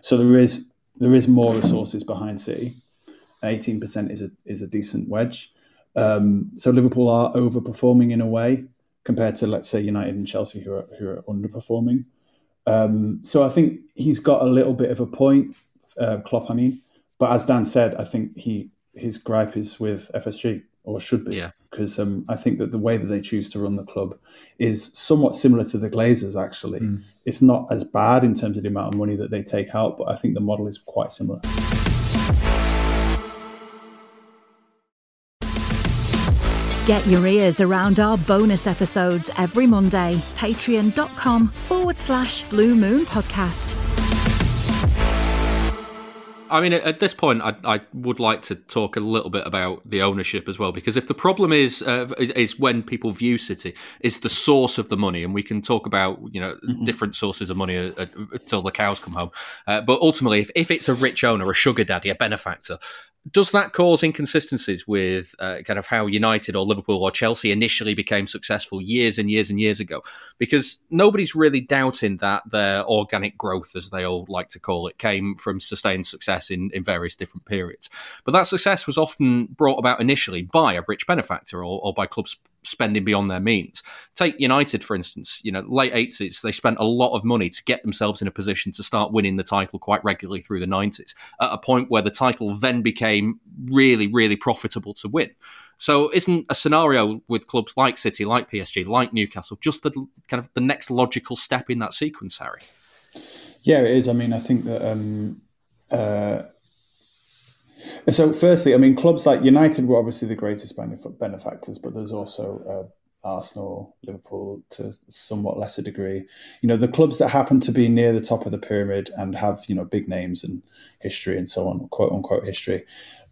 H: So there is there is more resources behind City. 18% is a is a decent wedge. Um, so Liverpool are overperforming in a way compared to let's say United and Chelsea who are who are underperforming. Um, so I think he's got a little bit of a point, uh, Klopp. I mean, but as Dan said, I think he his gripe is with FSG or should be,
B: yeah.
H: because um, I think that the way that they choose to run the club is somewhat similar to the Glazers. Actually, mm. it's not as bad in terms of the amount of money that they take out, but I think the model is quite similar.
A: Get your ears around our bonus episodes every Monday. Patreon.com forward slash Blue Moon Podcast.
B: I mean, at this point, I, I, would like to talk a little bit about the ownership as well, because if the problem is uh, is when people view City is the source of the money, and we can talk about you know mm-hmm. different sources of money uh, uh, until the cows come home, uh, but ultimately, if, if it's a rich owner, a sugar daddy, a benefactor, does that cause inconsistencies with uh, kind of how United or Liverpool or Chelsea initially became successful years and years and years ago? Because nobody's really doubting that their organic growth, as they all like to call it, came from sustained success in, in various different periods. But that success was often brought about initially by a rich benefactor or, or by clubs spending beyond their means. Take United, for instance, you know, late 80s, they spent a lot of money to get themselves in a position to start winning the title quite regularly through the 90s, at a point where the title then became really, really profitable to win. So, isn't a scenario with clubs like City, like PSG, like Newcastle, just the kind of the next logical step in that sequence, Harry?
H: Yeah, it is. I mean, I think that um, uh, so, firstly, I mean, clubs like United were obviously the greatest benefactors, but there's also uh, Arsenal, Liverpool to somewhat lesser degree. You know, the clubs that happen to be near the top of the pyramid and have you know big names and history and so on, quote unquote history.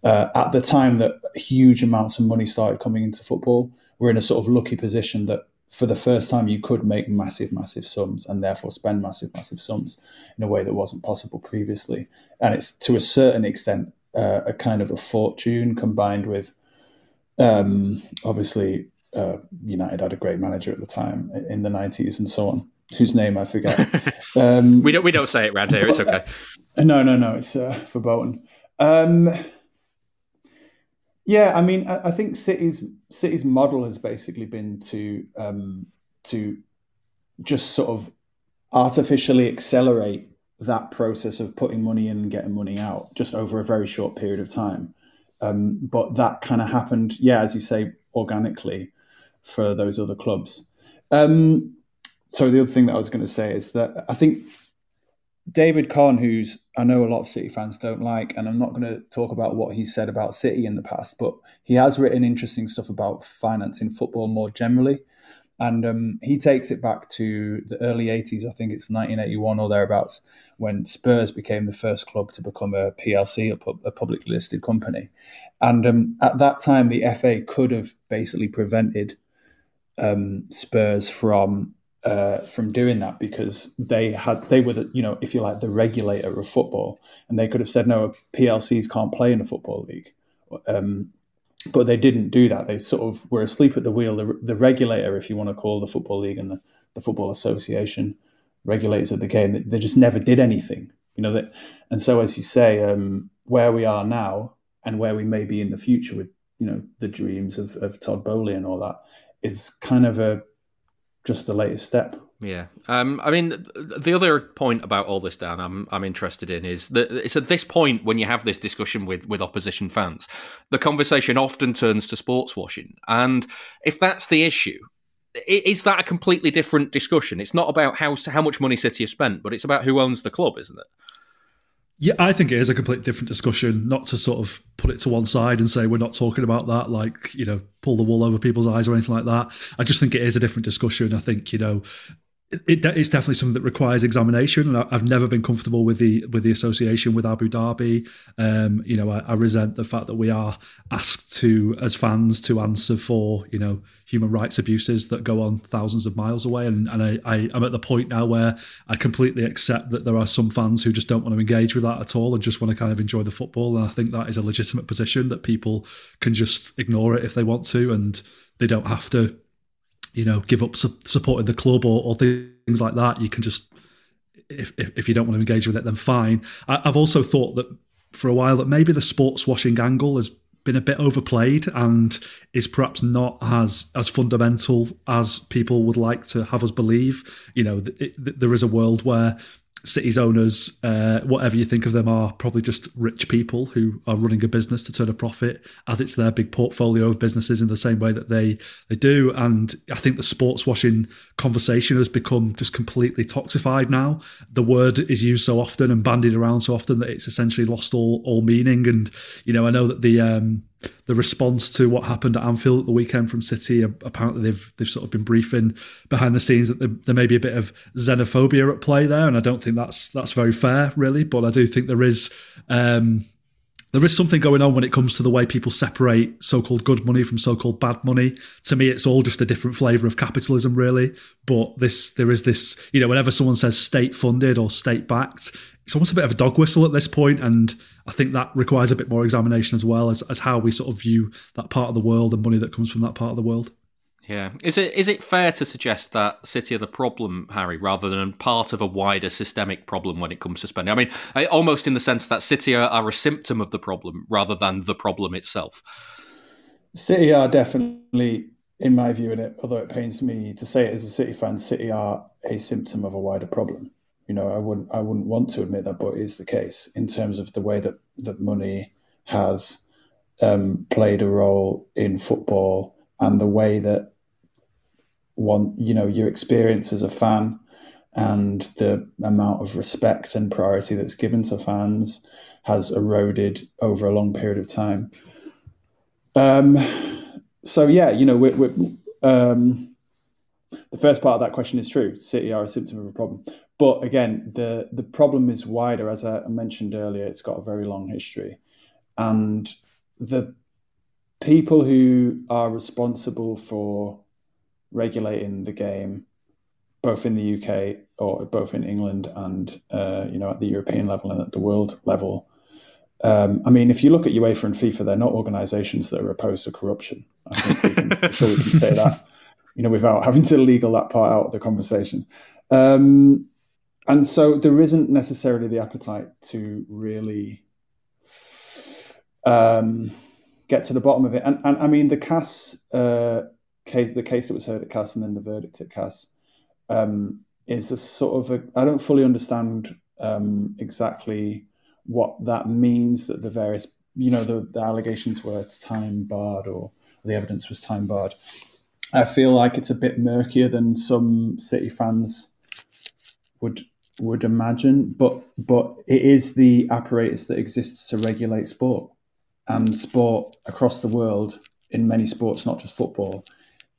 H: Uh, at the time that huge amounts of money started coming into football, we're in a sort of lucky position that for the first time you could make massive, massive sums and therefore spend massive, massive sums in a way that wasn't possible previously. And it's to a certain extent uh, a kind of a fortune combined with um, obviously uh, United had a great manager at the time in the nineties and so on, whose name I forget.
B: Um, we don't we don't say it around here. It's okay.
H: No, no, no. It's uh, verboten. Um, yeah, I mean, I, I, think City's City's model has basically been to um, to just sort of artificially accelerate that process of putting money in and getting money out just over a very short period of time. Um, but that kind of happened, yeah, as you say, organically for those other clubs. Um, so the other thing that I was going to say is that I think David Conn, who's I know a lot of City fans don't like, and I'm not going to talk about what he said about City in the past, but he has written interesting stuff about financing football more generally. And um, he takes it back to the early 80s, I think it's 1981 or thereabouts, when Spurs became the first club to become a PLC, a, pu- a publicly listed company. And um, at that time, the FA could have basically prevented um, Spurs from uh, from doing that because they had they were the you know if you like the regulator of football, and they could have said no, PLCs can't play in a football league. Um, but they didn't do that. They sort of were asleep at the wheel. The, the regulator, if you want to call the Football League and the, the Football Association regulators of the game, they, they just never did anything. You know that, and so as you say, um, where we are now and where we may be in the future with you know the dreams of, of Todd Boehly and all that is kind of a just the latest step.
B: Yeah, um, I mean, the other point about all this, Dan, I'm I'm interested in is that it's at this point when you have this discussion with with opposition fans, the conversation often turns to sports washing, and if that's the issue, is that a completely different discussion? It's not about how how much money City have spent, but it's about who owns the club, isn't it?
G: Yeah, I think it is a completely different discussion. Not to sort of put it to one side and say we're not talking about that, like you know, pull the wool over people's eyes or anything like that. I just think it is a different discussion. I think you know it, it's definitely something that requires examination, and I've never been comfortable with the with the association with Abu Dhabi. Um, you know, I, I, resent the fact that we are asked to, as fans, to answer for you know human rights abuses that go on thousands of miles away. And, and I, I, am at the point now where I completely accept that there are some fans who just don't want to engage with that at all and just want to kind of enjoy the football. And I think that is a legitimate position that people can just ignore it if they want to, and they don't have to you know, give up su- supporting the club or, or, things like that. You can just, if, if, if you don't want to engage with it, then fine. I, I've also thought that for a while that maybe the sports washing angle has been a bit overplayed and is perhaps not as as fundamental as people would like to have us believe. You know, it, it, there is a world where City's owners, uh, whatever you think of them, are probably just rich people who are running a business to turn a profit, as it's their big portfolio of businesses in the same way that they they do. And I think the sports washing conversation has become just completely toxified now. The word is used so often and bandied around so often that it's essentially lost all all meaning. And you know, I know that the um, the response to what happened at Anfield at the weekend from City. Apparently, they've they've sort of been briefing behind the scenes that there, there, may be a bit of xenophobia at play there, and I don't think that's that's very fair, really. But I do think there is. Um, there is something going on when it comes to the way people separate so-called good money from so-called bad money. To me, it's all just a different flavour of capitalism, really. But this, there is this, you know, whenever someone says state-funded or state-backed, it's almost a bit of a dog whistle at this point, and I think that requires a bit more examination as well as, as how we sort of view that part of the world and money that comes from that part of the world.
B: Yeah, is it is it fair to suggest that City are the problem, Harry, rather than part of a wider systemic problem when it comes to spending? I mean, I, almost in the sense that City are, are a symptom of the problem rather than the problem itself.
H: City are definitely, in my view, in it, although it pains me to say it as a City fan, City are a symptom of a wider problem you know, I wouldn't I wouldn't want to admit that, but it is the case in terms of the way that that money has um, played a role in football and the way that one you know your experience as a fan and the amount of respect and priority that's given to fans has eroded over a long period of time. Um, so yeah, you know, we, we, um, the first part of that question is true. City are a symptom of a problem, but again, the the problem is wider. As I mentioned earlier, it's got a very long history, and the people who are responsible for regulating the game, both in the UK or both in England and uh, you know at the European level and at the world level. Um, I mean, if you look at UEFA and FIFA, they're not organisations that are opposed to corruption. I think we can, sure we can say that, you know, without having to legal that part out of the conversation. Um, and so there isn't necessarily the appetite to really um, get to the bottom of it. And, and I mean, the CAS uh, case, the case that was heard at CAS, and then the verdict at CAS, um, is a sort of a. I don't fully understand um, exactly what that means. That the various, you know, the, the allegations were time barred or the evidence was time barred. I feel like it's a bit murkier than some City fans would would imagine, but but it is the apparatus that exists to regulate sport, and sport across the world in many sports, not just football,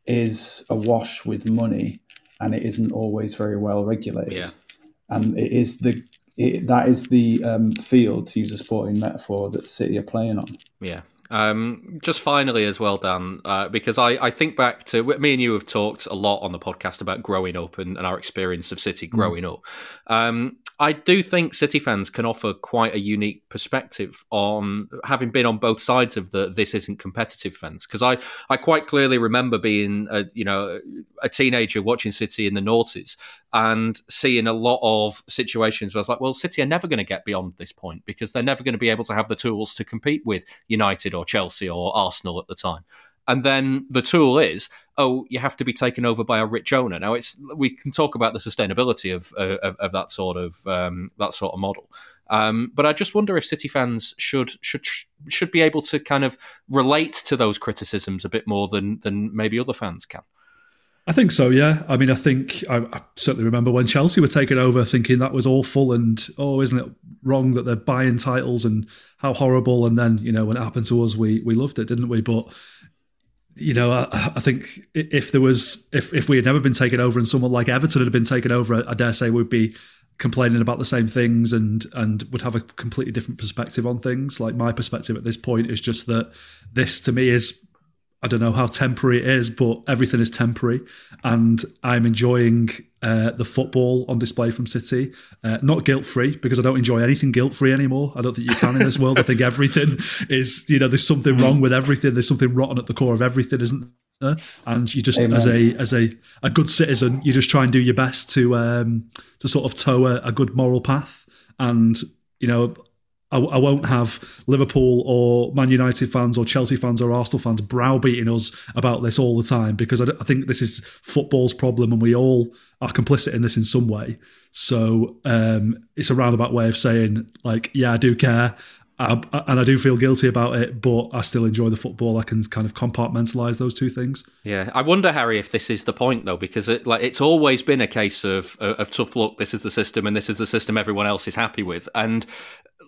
H: is awash with money, and it isn't always very well regulated.
B: Yeah.
H: And it is the it, that is the um, field to use a sporting metaphor that City are playing on.
B: Yeah, um, just finally, as well, Dan, uh, because I, I think back to me and you have talked a lot on the podcast about growing up and, and our experience of City mm. growing mm. up. Um, I do think City fans can offer quite a unique perspective on having been on both sides of the "this isn't competitive" fence. Because I, I quite clearly remember being a you know a teenager watching City in the noughties and seeing a lot of situations where I was like, well, City are never going to get beyond this point because they're never going to be able to have the tools to compete with United or Chelsea or Arsenal at the time. And then the tool is, oh, you have to be taken over by a rich owner. Now, it's we can talk about the sustainability of of, of that sort of um, that sort of model. Um, but I just wonder if City fans should should should be able to kind of relate to those criticisms a bit more than than maybe other fans can.
G: I think so, yeah. I mean, I think I, I, certainly remember when Chelsea were taken over, thinking that was awful, and oh, isn't it wrong that they're buying titles and how horrible? And then you know when it happened to us, we we loved it, didn't we? But you know, I, I, think if there was, if, if we had never been taken over and someone like Everton had been taken over, I dare say we'd be complaining about the same things and and would have a completely different perspective on things. Like my perspective at this point is just that this to me is I don't know how temporary it is, but everything is temporary, and I'm enjoying uh, the football on display from City. Uh, not guilt free because I don't enjoy anything guilt free anymore. I don't think you can in this world. I think everything is you know there's something wrong with everything. There's something rotten at the core of everything, isn't there? And you just Amen. as a as a a good citizen, you just try and do your best to um, to sort of toe a, a good moral path. And you know, I, I, won't have Liverpool or Man United fans or Chelsea fans or Arsenal fans browbeating us about this all the time because I, I, think this is football's problem and we all are complicit in this in some way. So um, it's a roundabout way of saying, like, yeah, I do care. I, and I do feel guilty about it, but I still enjoy the football. I can kind of compartmentalize those two things.
B: Yeah, I wonder, Harry, if this is the point though, because it, like it's always been a case of of tough luck. This is the system, and this is the system everyone else is happy with, and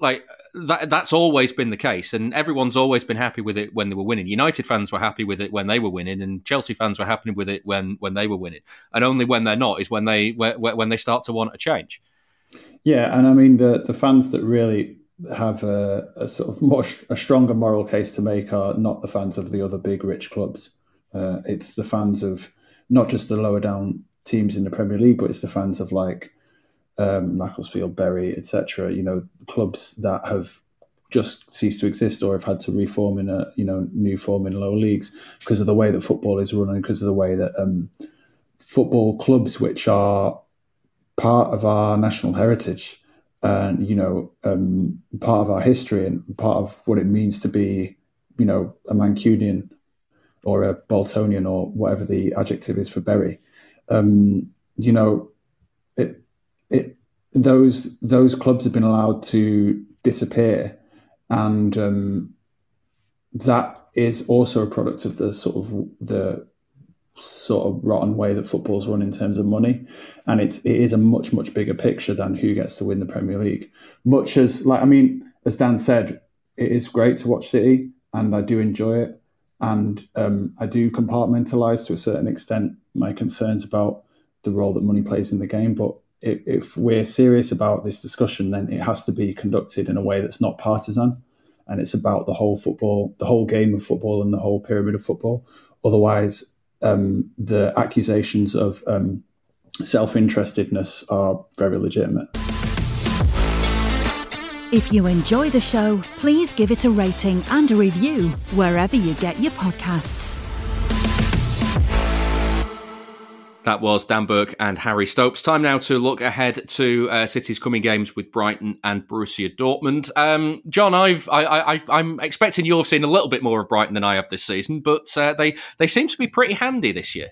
B: like that that's always been the case and everyone's always been happy with it when they were winning. United fans were happy with it when they were winning and chelsea fans were happy with it when when they were winning. And only when they're not is when they when they start to want a change.
H: Yeah and i mean the the fans that really have a, a sort of much a stronger moral case to make are not the fans of the other big rich clubs. Uh, it's the fans of not just the lower down teams in the premier league but it's the fans of like um, Macclesfield, Bury, etc. You know, clubs that have just ceased to exist or have had to reform in a you know new form in lower leagues because of the way that football is run and because of the way that um, football clubs, which are part of our national heritage and you know um, part of our history and part of what it means to be you know a Mancunian or a Boltonian or whatever the adjective is for Bury. Um, you know, it those those clubs have been allowed to disappear, and um, that is also a product of the sort of the sort of rotten way that football's run in terms of money, and it's it is a much much bigger picture than who gets to win the Premier League. Much as like I mean, as Dan said, it is great to watch City, and I do enjoy it, and um, I do compartmentalize to a certain extent my concerns about the role that money plays in the game, but if we're serious about this discussion, then it has to be conducted in a way that's not partisan, and it's about the whole football, the whole game of football, and the whole pyramid of football. Otherwise, um, the accusations of um, self-interestedness are very legitimate.
A: If you enjoy the show, please give it a rating and a review wherever you get your podcasts.
B: That was Dan Burke and Harry Stopes. Time now to look ahead to uh, City's coming games with Brighton and Borussia Dortmund. Um, John, I've I, am expecting you've seen a little bit more of Brighton than I have this season, but uh, they they seem to be pretty handy this year.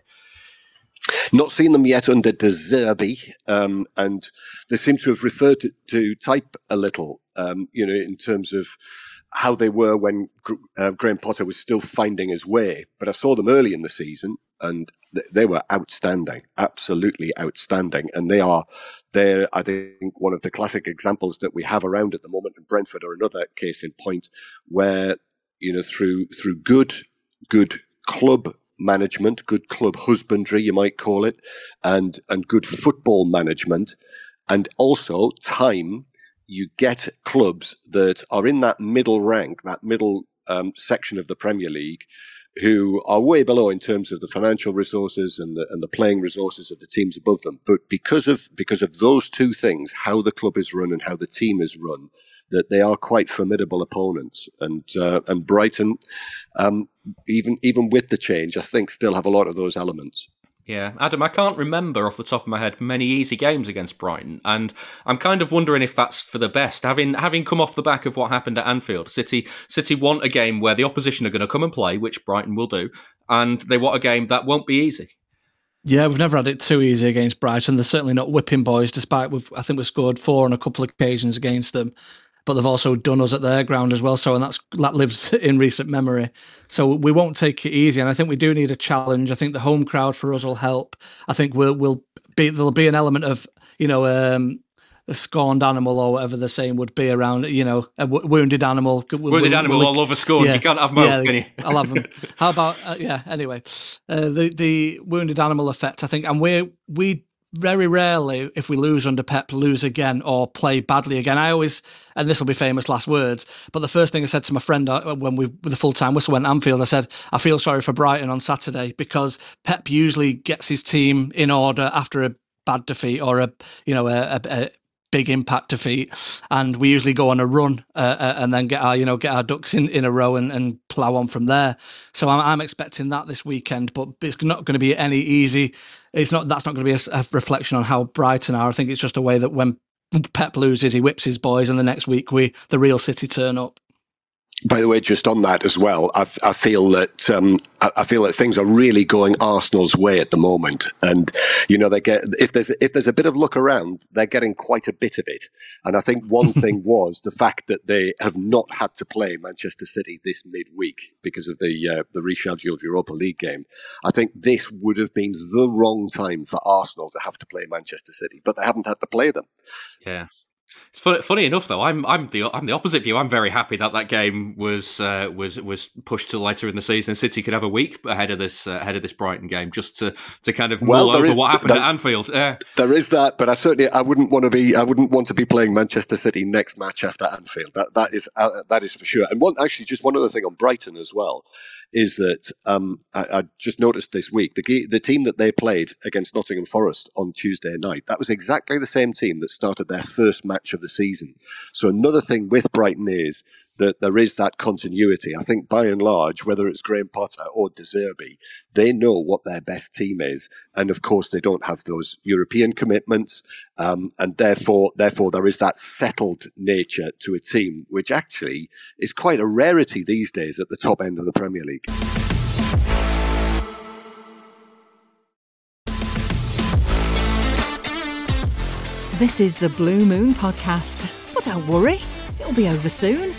D: Not seen them yet under De Zerbi, um, and they seem to have referred to, to type a little, um, you know, in terms of how they were when uh, Graham Potter was still finding his way. But I saw them early in the season, and they were outstanding, absolutely outstanding, and they are they're I think one of the classic examples that we have around at the moment. And Brentford are another case in point where you know through through good good club management, good club husbandry, you might call it, and and good football management, and also time. You get clubs that are in that middle rank, that middle um, section of the Premier League, who are way below in terms of the financial resources and the and the playing resources of the teams above them. But because of because of those two things, how the club is run and how the team is run, that they are quite formidable opponents. And uh, and Brighton, um, even even with the change, I think still have a lot of those elements.
B: Yeah, Adam, I can't remember off the top of my head many easy games against Brighton, and I'm kind of wondering if that's for the best. Having having come off the back of what happened at Anfield, City City want a game where the opposition are going to come and play, which Brighton will do, and they want a game that won't be easy.
C: Yeah, we've never had it too easy against Brighton. They're certainly not whipping boys, despite we've I think we scored four on a couple of occasions against them but they've also done us at their ground as well. So, and that's that lives in recent memory. So we won't take it easy, and I think we do need a challenge. I think the home crowd for us will help. I think we'll we'll be there'll be an element of you know um, a scorned animal or whatever the saying would be around, you know, a w- wounded animal.
B: Wounded animal all over scorned. Yeah, you can't have both, yeah, can you?
C: I'll have them. How about, uh, yeah, anyway, uh, the, the wounded animal effect, I think, and we we very rarely, if we lose under Pep, lose again or play badly again. I always, and this will be famous last words, but the first thing I said to my friend uh, when we with the full time whistle went Anfield, I said I feel sorry for Brighton on Saturday because Pep usually gets his team in order after a bad defeat or a you know a, a, big impact defeat, and we usually go on a run uh, uh, and then get our you know get our ducks in, in a row and, and plow on from there. So I'm, I'm expecting that this weekend, but it's not going to be any easy. It's not that's not going to be a, a reflection on how Brighton are. I think it's just a way that when Pep loses, he whips his boys, and the next week we the real City turn up
D: by the way, just on that as well, I, I feel that um, I, I, feel that things are really going Arsenal's way at the moment, and you know they get if there's if there's a bit of look around, they're getting quite a bit of it. And I think one thing was the fact that they have not had to play Manchester City this midweek because of the uh, the rescheduled Europa League game. I think this would have been the wrong time for Arsenal to have to play Manchester City, but they haven't had to play them.
B: Yeah, it's funny, funny enough though. I'm I'm the I'm the opposite view. I'm very happy that that game was uh, was was pushed to later in the season. City could have a week ahead of this uh, ahead of this Brighton game just to to kind of well, mull over is, what happened there, at Anfield. Yeah.
D: There is that, but I certainly I wouldn't want to be I wouldn't want to be playing Manchester City next match after Anfield. That that is uh, that is for sure. And one actually just one other thing on Brighton as well is that um, I, I, just noticed this week the the team that they played against Nottingham Forest on Tuesday night that was exactly the same team that started their first match of the season. So another thing with Brighton is that there is that continuity. I think by and large, whether it's Graham Potter or De Zerbi, they know what their best team is, and of course they don't have those European commitments, um, and therefore, therefore there is that settled nature to a team, which actually is quite a rarity these days at the top end of the Premier League.
A: This is the Blue Moon Podcast. But don't worry, it'll be over soon.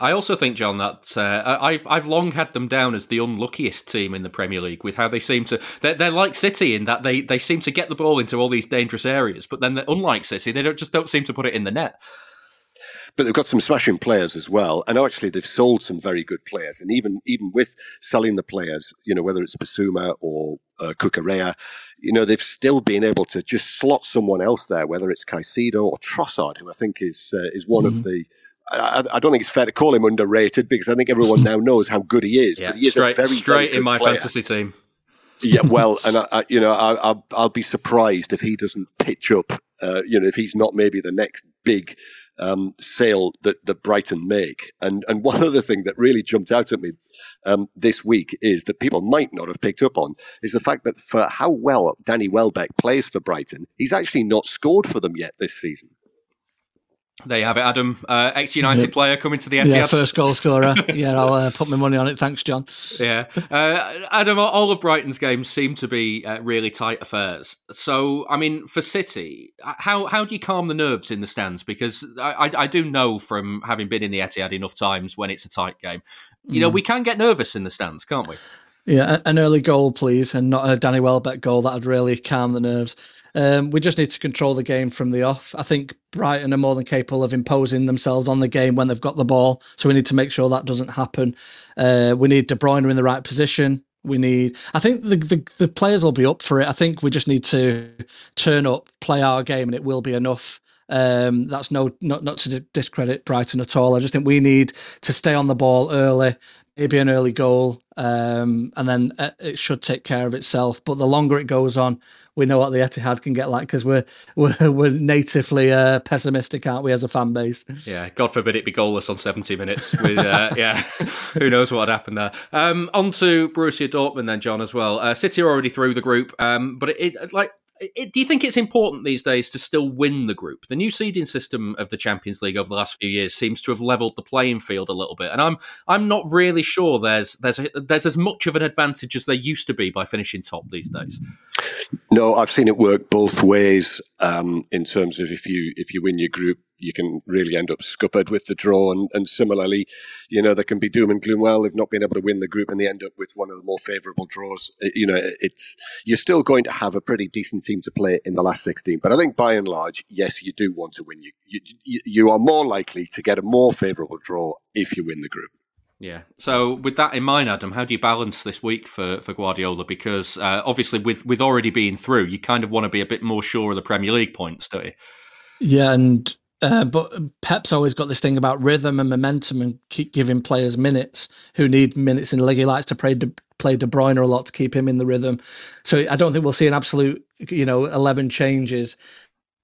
B: I also think, John, that uh, I've I've long had them down as the unluckiest team in the Premier League with how they seem to. They're, they're like City in that they, they seem to get the ball into all these dangerous areas, but then unlike City, they don't just don't seem to put it in the net.
D: But they've got some smashing players as well, and actually they've sold some very good players. And even even with selling the players, you know whether it's Bissouma or uh, Cucurella, you know they've still been able to just slot someone else there, whether it's Caicedo or Trossard, who I think is uh, is one mm-hmm. of the I, I, don't think it's fair to call him underrated because I think everyone now knows how good he is.
B: Yeah, but he is straight, very, straight very in my player. fantasy team.
D: yeah, well, and I, you know, I, will be surprised if he doesn't pitch up. Uh, you know, if he's not maybe the next big um, sale that, that Brighton make. And and one other thing that really jumped out at me um, this week is that people might not have picked up on is the fact that for how well Danny Welbeck plays for Brighton, he's actually not scored for them yet this season.
B: There you have it, Adam. Uh, Ex United player coming to the Etihad.
C: Yeah, first goal scorer. yeah, I'll uh, put my money on it. Thanks, John.
B: Yeah, uh, Adam. All of Brighton's games seem to be uh, really tight affairs. So, I mean, for City, how how do you calm the nerves in the stands? Because I, I, I do know from having been in the Etihad enough times when it's a tight game, you mm. know, we can get nervous in the stands, can't we?
C: Yeah, an early goal, please, and not a Danny Welbeck goal. That would really calm the nerves. Um, we just need to control the game from the off. I think Brighton are more than capable of imposing themselves on the game when they've got the ball. So we need to make sure that doesn't happen. Uh, we need De Bruyne in the right position. We need. I think the, the, the players will be up for it. I think we just need to turn up, play our game, and it will be enough. Um, that's no not not to discredit Brighton at all. I just think we need to stay on the ball early, maybe an early goal, um, and then uh, it should take care of itself. But the longer it goes on, we know what the Etihad can get like because we're, we're we're natively uh, pessimistic, aren't we, as a fan base?
B: Yeah, God forbid it be goalless on seventy minutes. With, uh, yeah, who knows what happened there? Um, on to Borussia Dortmund then, John, as well. Uh, City are already through the group, um, but it, it like it, do you think it's important these days to still win the group? The new seeding system of the Champions League over the last few years seems to have leveled the playing field a little bit, and I'm I'm not really sure there's there's a, there's as much of an advantage as there used to be by finishing top these days.
D: No, I've seen it work both ways um, in terms of if you if you win your group, you can really end up scuppered with the draw. And, and similarly, you know, there can be doom and gloom. Well, they've not been able to win the group and they end up with one of the more favourable draws. You know, it's you're still going to have a pretty decent team to play in the last 16. But I think by and large, yes, you do want to win. You, you, you are more likely to get a more favourable draw if you win the group.
B: Yeah. So with that in mind, Adam, how do you balance this week for, for Guardiola? Because uh, obviously, with with already being through, you kind of want to be a bit more sure of the Premier League points, don't you?
C: Yeah, and uh, but Pep's always got this thing about rhythm and momentum and keep giving players minutes who need minutes in the league. He likes to play De, play De Bruyne a lot to keep him in the rhythm. So I don't think we'll see an absolute, you know, eleven changes.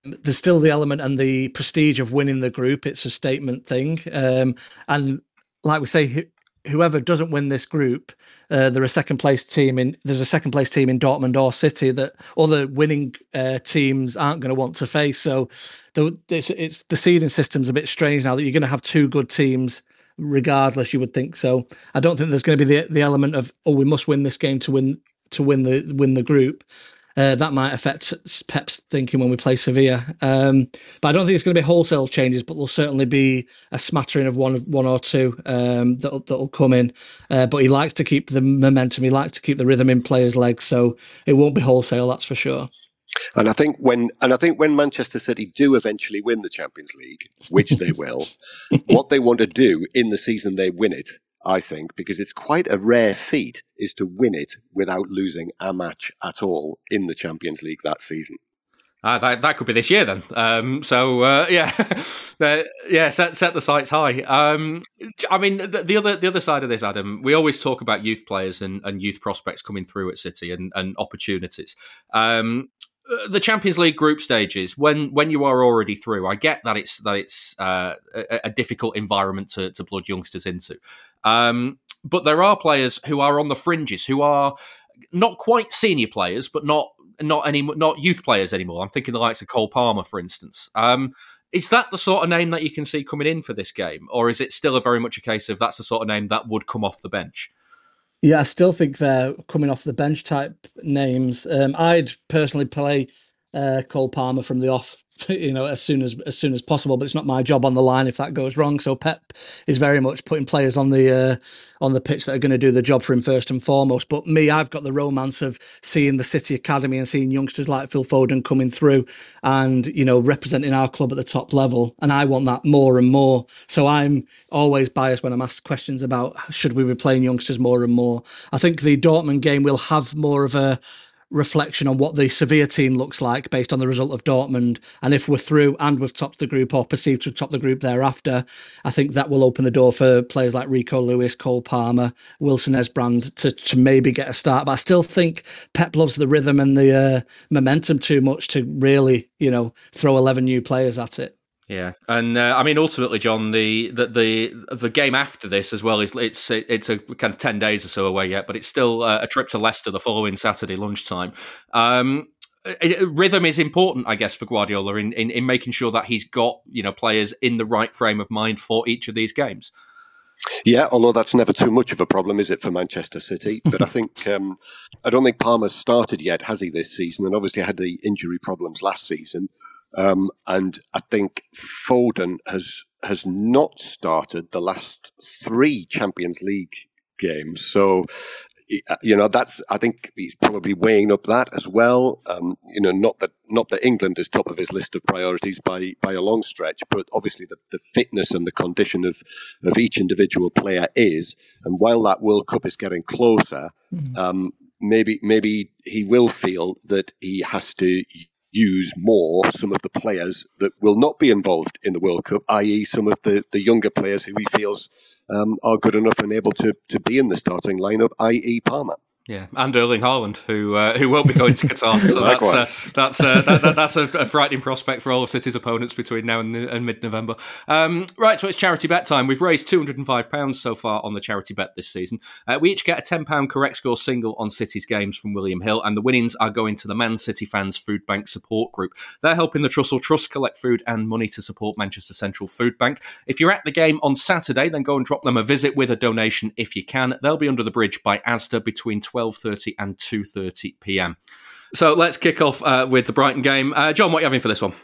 C: There's still the element and the prestige of winning the group. It's a statement thing, um, and like we say, whoever doesn't win this group, uh, there are a second place team in. There's a second place team in Dortmund or City that all the winning uh, teams aren't going to want to face. So, the, it's, it's the seeding system's a bit strange now that you're going to have two good teams regardless. You would think so. I don't think there's going to be the the element of oh we must win this game to win to win the win the group. Uh, that might affect Pep's thinking when we play Sevilla. Um, but I don't think it's going to be wholesale changes, but there'll certainly be a smattering of one, one or two um, that'll, that'll come in. Uh, but he likes to keep the momentum. He likes to keep the rhythm in players' legs, so it won't be wholesale. That's for sure.
D: And I think when and I think when Manchester City do eventually win the Champions League, which they will, what they want to do in the season they win it I think, because it's quite a rare feat, is to win it without losing a match at all in the Champions League that season.
B: Uh, that, that could be this year then. Um, so uh, yeah, uh, yeah, set set the sights high. Um, I mean, the, the, other the other side of this, Adam, we always talk about youth players and, and youth prospects coming through at City and, and opportunities. Um, the Champions League group stages, when when you are already through, I get that it's that it's uh, a, a, difficult environment to, to blood youngsters into. Um, but there are players who are on the fringes, who are not quite senior players, but not not any not youth players anymore. I'm thinking the likes of Cole Palmer, for instance. Um, is that the sort of name that you can see coming in for this game, or is it still a very much a case of that's the sort of name that would come off the bench?
C: Yeah, I still think they're coming off the bench type names. Um, I'd personally play uh, Cole Palmer from the off you know as soon as as soon as possible but it's not my job on the line if that goes wrong. So pep is very much putting players on the uh, on the pitch that are going to do the job for him first and foremost. But me i've got the romance of seeing the city academy and seeing youngsters like phil foden coming through and you know representing our club at the top level. And i want that more and more. So i'm always biased when i'm asked questions about should we be playing youngsters more and more. I think the dortmund game will have more of a reflection on what the Sevilla team looks like based on the result of Dortmund. And if we're through and we've topped the group or perceived to top the group thereafter, I think that will open the door for players like Rico Lewis, Cole Palmer, Wilson Esbrand to, to maybe get a start. But I still think Pep loves the rhythm and the uh, momentum too much to really, you know, throw 11 new players at it.
B: Yeah, and uh, I mean, ultimately, John, the, the the the game after this as well is it's it's a kind of ten days or so away yet, but it's still uh, a trip to Leicester the following Saturday lunchtime. Um, rhythm is important, I guess, for Guardiola in, in in making sure that he's got you know players in the right frame of mind for each of these games.
D: Yeah, although that's never too much of a problem, is it, for Manchester City? But I think um, I don't think Palmer's started yet, has he, this season? And obviously had the injury problems last season. Um, and I think Foden has has not started the last three Champions League games. So, uh, you know, that's I think he's probably weighing up that as well. Um, you know, not that not that England is top of his list of priorities by by a long stretch, but obviously the, the fitness and the condition of of each individual player is. And while that World Cup is getting closer. Mm-hmm. Um, maybe maybe he will feel that he has to use more some of the players that will not be involved in the World Cup, i.e., some of the, the younger players who he feels um, are good enough and able to, to be in the starting lineup, i.e., Palmer.
B: Yeah, and Erling Haaland, who uh, who won't be going to Qatar, so that's uh, that's uh, that, that, that's a, a, frightening prospect for all of City's opponents between now and, and mid-November. Um, right, so it's charity bet time. We've raised two hundred and five pounds so far on the charity bet this season. Uh, we each get a ten pound correct score single on City's games from William Hill, and the winnings are going to the Man City Fans Food Bank Support Group. They're helping the Trussell Trust collect food and money to support Manchester Central Food Bank. If you're at the game on Saturday, then go and drop them a visit with a donation if you can. They'll be under the bridge by Asda between 12.30 and 2.30 p.m. So let's kick off uh, with the Brighton game. Uh, John, what are you having for this one?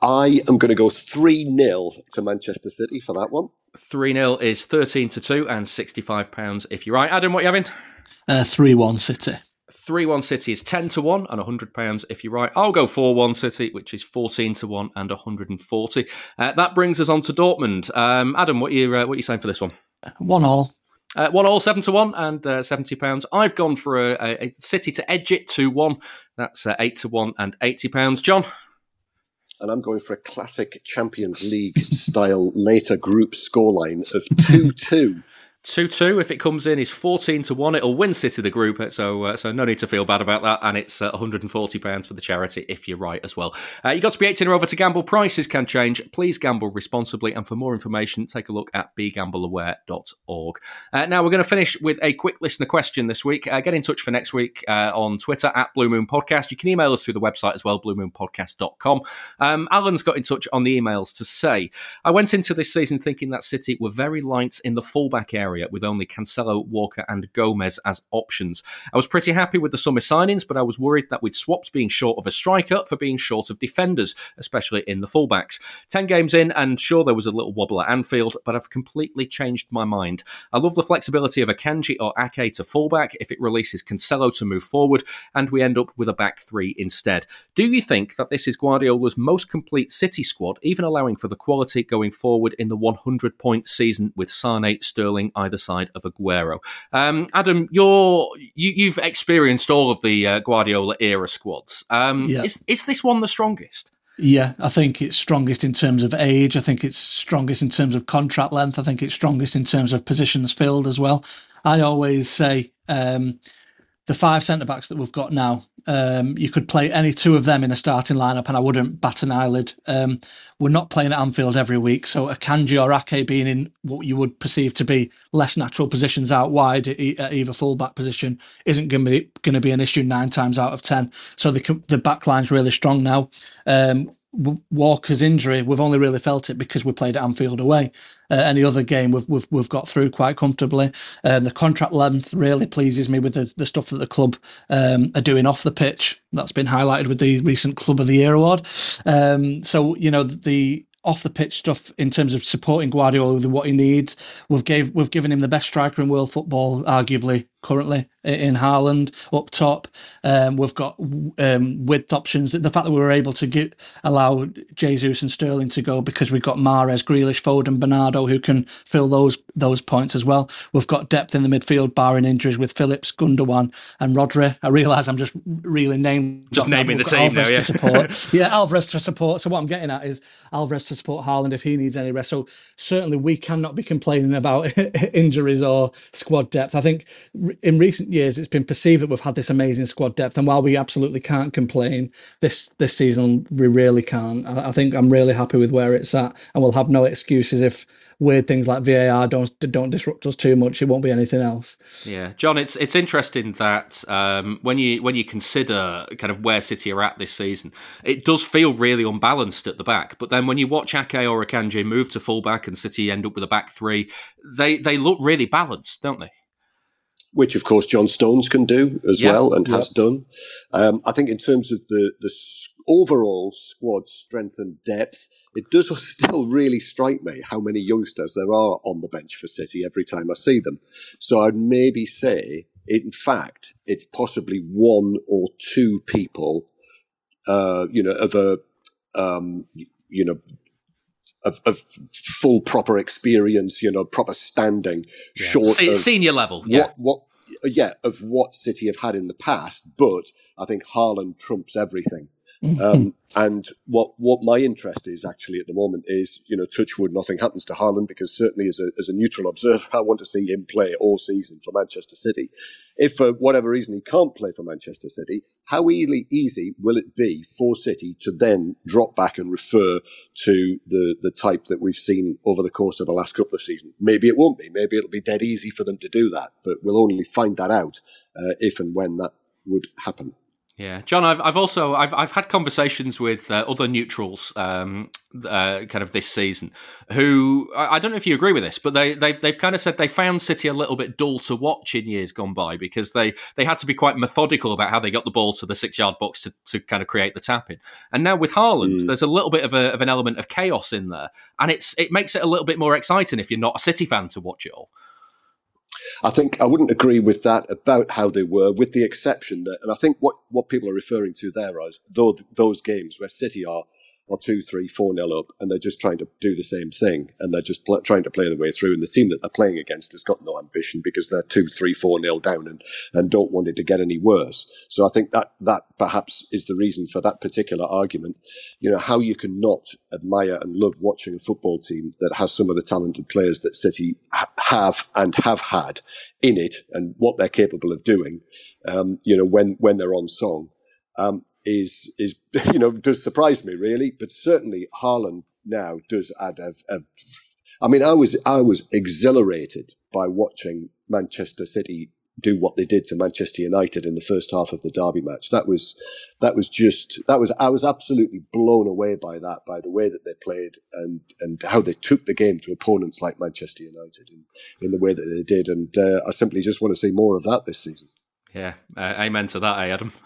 D: I am going to go 3 0 to Manchester City for that one.
B: 3 0 is 13 to 2 and £65 if you're right. Adam, what are you having?
C: Uh, 3 1 City.
B: 3 1 City is 10 to 1 and £100 if you're right. I'll go 4 1 City, which is 14 to 1 and 140. Uh, that brings us on to Dortmund. Um, Adam, what are, you, uh, what are you saying for this one?
C: 1 all.
B: Uh, one all, seven to one, and uh, seventy pounds. I've gone for a, a, a, City to edge it two one. That's uh, eight to one and eighty pounds. John,
D: and I'm going for a classic Champions League style later group scoreline of two two.
B: 2 2. If it comes in, is 14 to 1. It'll win City the group, so uh, so no need to feel bad about that. And it's uh, £140 for the charity if you're right as well. Uh, you've got to be 18 or over to gamble. Prices can change. Please gamble responsibly. And for more information, take a look at begambleaware.org. Uh, now, we're going to finish with a quick listener question this week. Uh, get in touch for next week uh, on Twitter at Blue Moon Podcast. You can email us through the website as well, bluemoonpodcast.com. Um, Alan's got in touch on the emails to say, I went into this season thinking that City were very light in the fullback area area with only Cancelo, Walker, and Gomez as options. I was pretty happy with the summer signings, but I was worried that we'd swapped being short of a striker for being short of defenders, especially in the fullbacks. Ten games in, and sure, there was a little wobble at Anfield, but I've completely changed my mind. I love the flexibility of Akanji or Ake to fullback if it releases Cancelo to move forward, and we end up with a back three instead. Do you think that this is Guardiola's most complete City squad, even allowing for the quality going forward in the 100 point season with Sane, Sterling, either side of Aguero. Um, Adam, you're you, have experienced all of the uh, Guardiola era squads. Um, yeah. Is is this one the strongest?
C: Yeah, I think it's strongest in terms of age. I think it's strongest in terms of contract length. I think it's strongest in terms of positions filled as well. I always say um, the five centre backs that we've got now, um, you could play any two of them in a starting lineup, and I wouldn't bat an eyelid. Um, we're not playing at Anfield every week, so Akanji or Ake being in what you would perceive to be less natural positions out wide at either fullback position isn't going to be going to be an issue nine times out of ten. So the the back line's really strong now. Um, Walker's injury, we've only really felt it because we played at Anfield away. Uh, any other game, we've, we've we've got through quite comfortably. Um, the contract length really pleases me with the, the stuff that the club um, are doing off the pitch. That's been highlighted with the recent Club of the Year award. Um, so you know the off the pitch stuff in terms of supporting Guardiola with what he needs. We've gave we've given him the best striker in world football, arguably currently in Haaland up top. Um, we've got um, width options. The fact that we were able to get allow Jesus and Sterling to go because we've got Mahrez, Grealish, Foden, Bernardo who can fill those those points as well. We've got depth in the midfield, barring injuries with Phillips, Gundogan, and Rodri. I realise I'm just really naming
B: just naming the team
C: Alvarez
B: now, yeah.
C: to support. yeah, Alvarez to support. So what I'm getting at is Alvarez to support Haaland if he needs any rest. So certainly we cannot be complaining about injuries or squad depth. I think in recent years, it's been perceived that we've had this amazing squad depth, and while we absolutely can't complain, this this season we really can't. I, I think I'm really happy with where it's at, and we'll have no excuses if weird things like VAR don't don't disrupt us too much. It won't be anything else.
B: Yeah, John, it's it's interesting that um, when you when you consider kind of where City are at this season, it does feel really unbalanced at the back. But then when you watch Ake or Akanji move to fullback and City end up with a back three, they they look really balanced, don't they?
D: Which of course John Stones can do as yep. well and yep. has done. Um, I think in terms of the the overall squad strength and depth, it does still really strike me how many youngsters there are on the bench for City every time I see them. So I'd maybe say, in fact, it's possibly one or two people, uh, you know, of a um, you know of, of, full proper experience, you know, proper standing, yeah. short Se-
B: senior level, yeah.
D: What, what, yeah, of what City have had in the past. But I think Haaland trumps everything. Um, and what what my interest is actually at the moment is, you know, touchwood, nothing happens to Haaland because certainly as a, as a neutral observer, I want to see him play all season for Manchester City. If for whatever reason he can't play for Manchester City, how easy, easy will it be for City to then drop back and refer to the, the type that we've seen over the course of the last couple of seasons? Maybe it won't be. Maybe it'll be dead easy for them to do that, but we'll only find that out uh, if and when that would happen.
B: Yeah, John, I've, I've also I've I've had conversations with uh, other neutrals, um, uh, kind of this season, who I, I, don't know if you agree with this, but they they've they've kind of said they found City a little bit dull to watch in years gone by because they they had to be quite methodical about how they got the ball to the six yard box to, to kind of create the tapping, and now with Haaland, mm. there's a little bit of a, of an element of chaos in there, and it's it makes it a little bit more exciting if you're not a City fan to watch it all.
D: I think I wouldn't agree with that about how they were, with the exception that, and I think what, what people are referring to there is those, those games where City are or two, three, four nil up, and they're just trying to do the same thing, and they're just pl- trying to play their way through. And the team that they're playing against has got no ambition because they're two, three, four nil down, and and don't want it to get any worse. So I think that that perhaps is the reason for that particular argument. You know how you can not admire and love watching a football team that has some of the talented players that City ha- have and have had in it, and what they're capable of doing. Um, you know when when they're on song. Um, is is you know does surprise me really, but certainly Haaland now does add a, a I mean, I was I was exhilarated by watching Manchester City do what they did to Manchester United in the first half of the derby match. That was that was just that was I was absolutely blown away by that, by the way that they played and and how they took the game to opponents like Manchester United in, in the way that they did. And uh, I simply just want to see more of that this season.
B: Yeah, uh, amen to that, eh, Adam?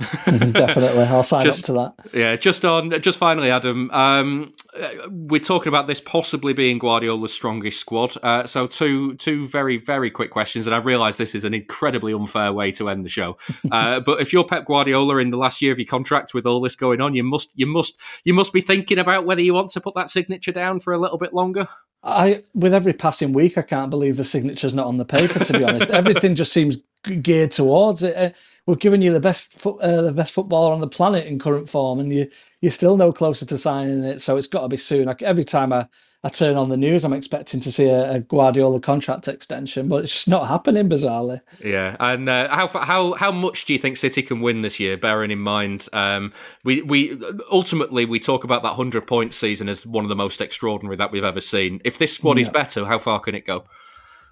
C: Definitely, I'll sign
B: just,
C: up to
B: that. Yeah, just on, just finally, Adam. Um, we're talking about this possibly being Guardiola's strongest squad. Uh, so, two, two very, very quick questions, and I realise this is an incredibly unfair way to end the show. Uh, but if you're Pep Guardiola in the last year of your contract with all this going on, you must, you must, you must be thinking about whether you want to put that signature down for a little bit longer.
C: I, with every passing week, I can't believe the signature's not on the paper. To be honest, everything just seems geared towards it. Uh, we've given you the best fo- uh, the best footballer on the planet in current form, and you you're still no closer to signing it. So it's got to be soon. Like every time I, I turn on the news, I'm expecting to see a, a Guardiola contract extension, but it's just not happening bizarrely.
B: Yeah, and uh, how how how much do you think City can win this year? Bearing in mind, um, we we ultimately we talk about that hundred point season as one of the most extraordinary that we've ever seen. If this squad yeah. is better, how far can it go?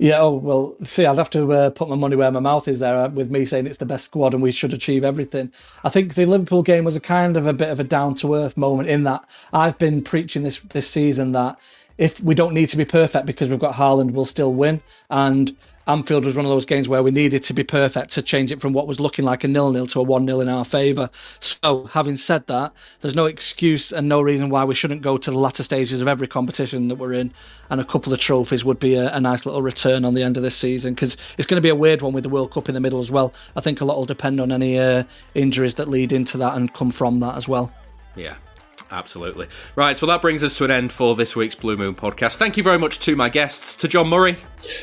C: Yeah, oh, well, see, I'd have to uh, put my money where my mouth is there uh, with me saying it's the best squad and we should achieve everything. I think the Liverpool game was a kind of a bit of a down to earth moment in that I've been preaching this this season that if we don't need to be perfect because we've got Haaland, we'll still win. And Anfield was one of those games where we needed to be perfect to change it from what was looking like a nil-nil to a one-nil in our favour. So, having said that, there's no excuse and no reason why we shouldn't go to the latter stages of every competition that we're in, and a couple of trophies would be a, a nice little return on the end of this season because it's going to be a weird one with the World Cup in the middle as well. I think a lot will depend on any uh, injuries that lead into that and come from that as well.
B: Yeah, Absolutely. Right, well, that brings us to an end for this week's Blue Moon podcast. Thank you very much to my guests, to John Murray.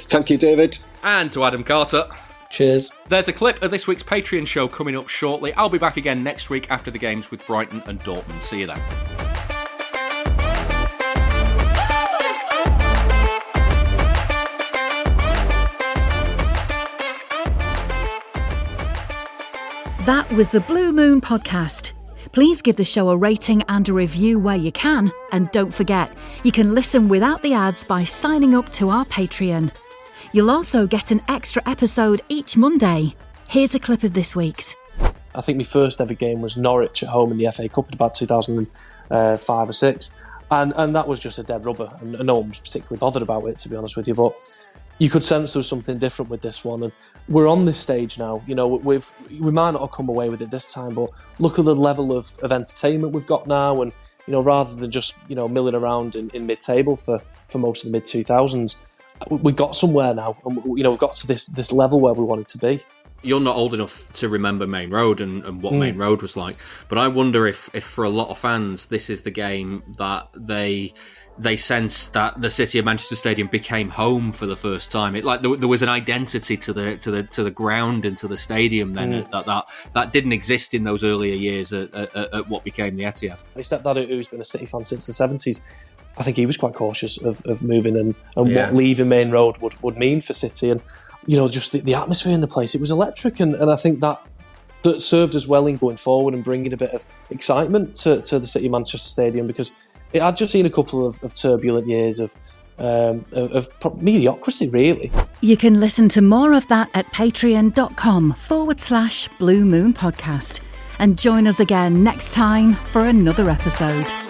D: Thank you, David.
B: And to Adam Carter.
C: Cheers.
B: There's a clip of this week's Patreon show coming up shortly. I'll be back again next week after the games with Brighton and Dortmund. See you then.
A: That was the Blue Moon Podcast. Please give the show a rating and a review where you can. And don't forget, you can listen without the ads by signing up to our Patreon. You'll also get an extra episode each Monday. Here's a clip of this week's.
J: I think my first ever game was Norwich at home in the FA Cup in about 2005 or 6. And, and that was just a dead rubber, and no one was particularly bothered about it, to be honest with you. But you could sense there was something different with this one. And we're on this stage now. You know, we've we might not have come away with it this time, but look at the level of, of entertainment we've got now. And you know, rather than just you know milling around in, in mid table for for most of the mid two thousands, we got somewhere now, and you know, we got to this this level where we wanted to be
B: you're not old enough to remember Maine Road and, and what mm. Maine Road was like, but I wonder if, if for a lot of fans, this is the game that they they sensed that the city of Manchester Stadium became home for the first time. It like there, there was an identity to the to the to the ground and to the stadium then mm. that that that didn't exist in those earlier years at, at, at what became the Etihad.
J: My stepdad, who's been a City fan since the seventies, I think he was quite cautious of, of moving and, and yeah. what leaving Maine Road would, would mean for City and you know just the, the atmosphere in the place. It was electric and, and I think that that served as well in going forward and bringing a bit of excitement to, to the City of Manchester Stadium because had just seen a couple of, of turbulent years of, um, of, of mediocrity, really.
A: You can listen to more of that at patreon.com forward slash blue moon podcast. and join us again next time for another episode.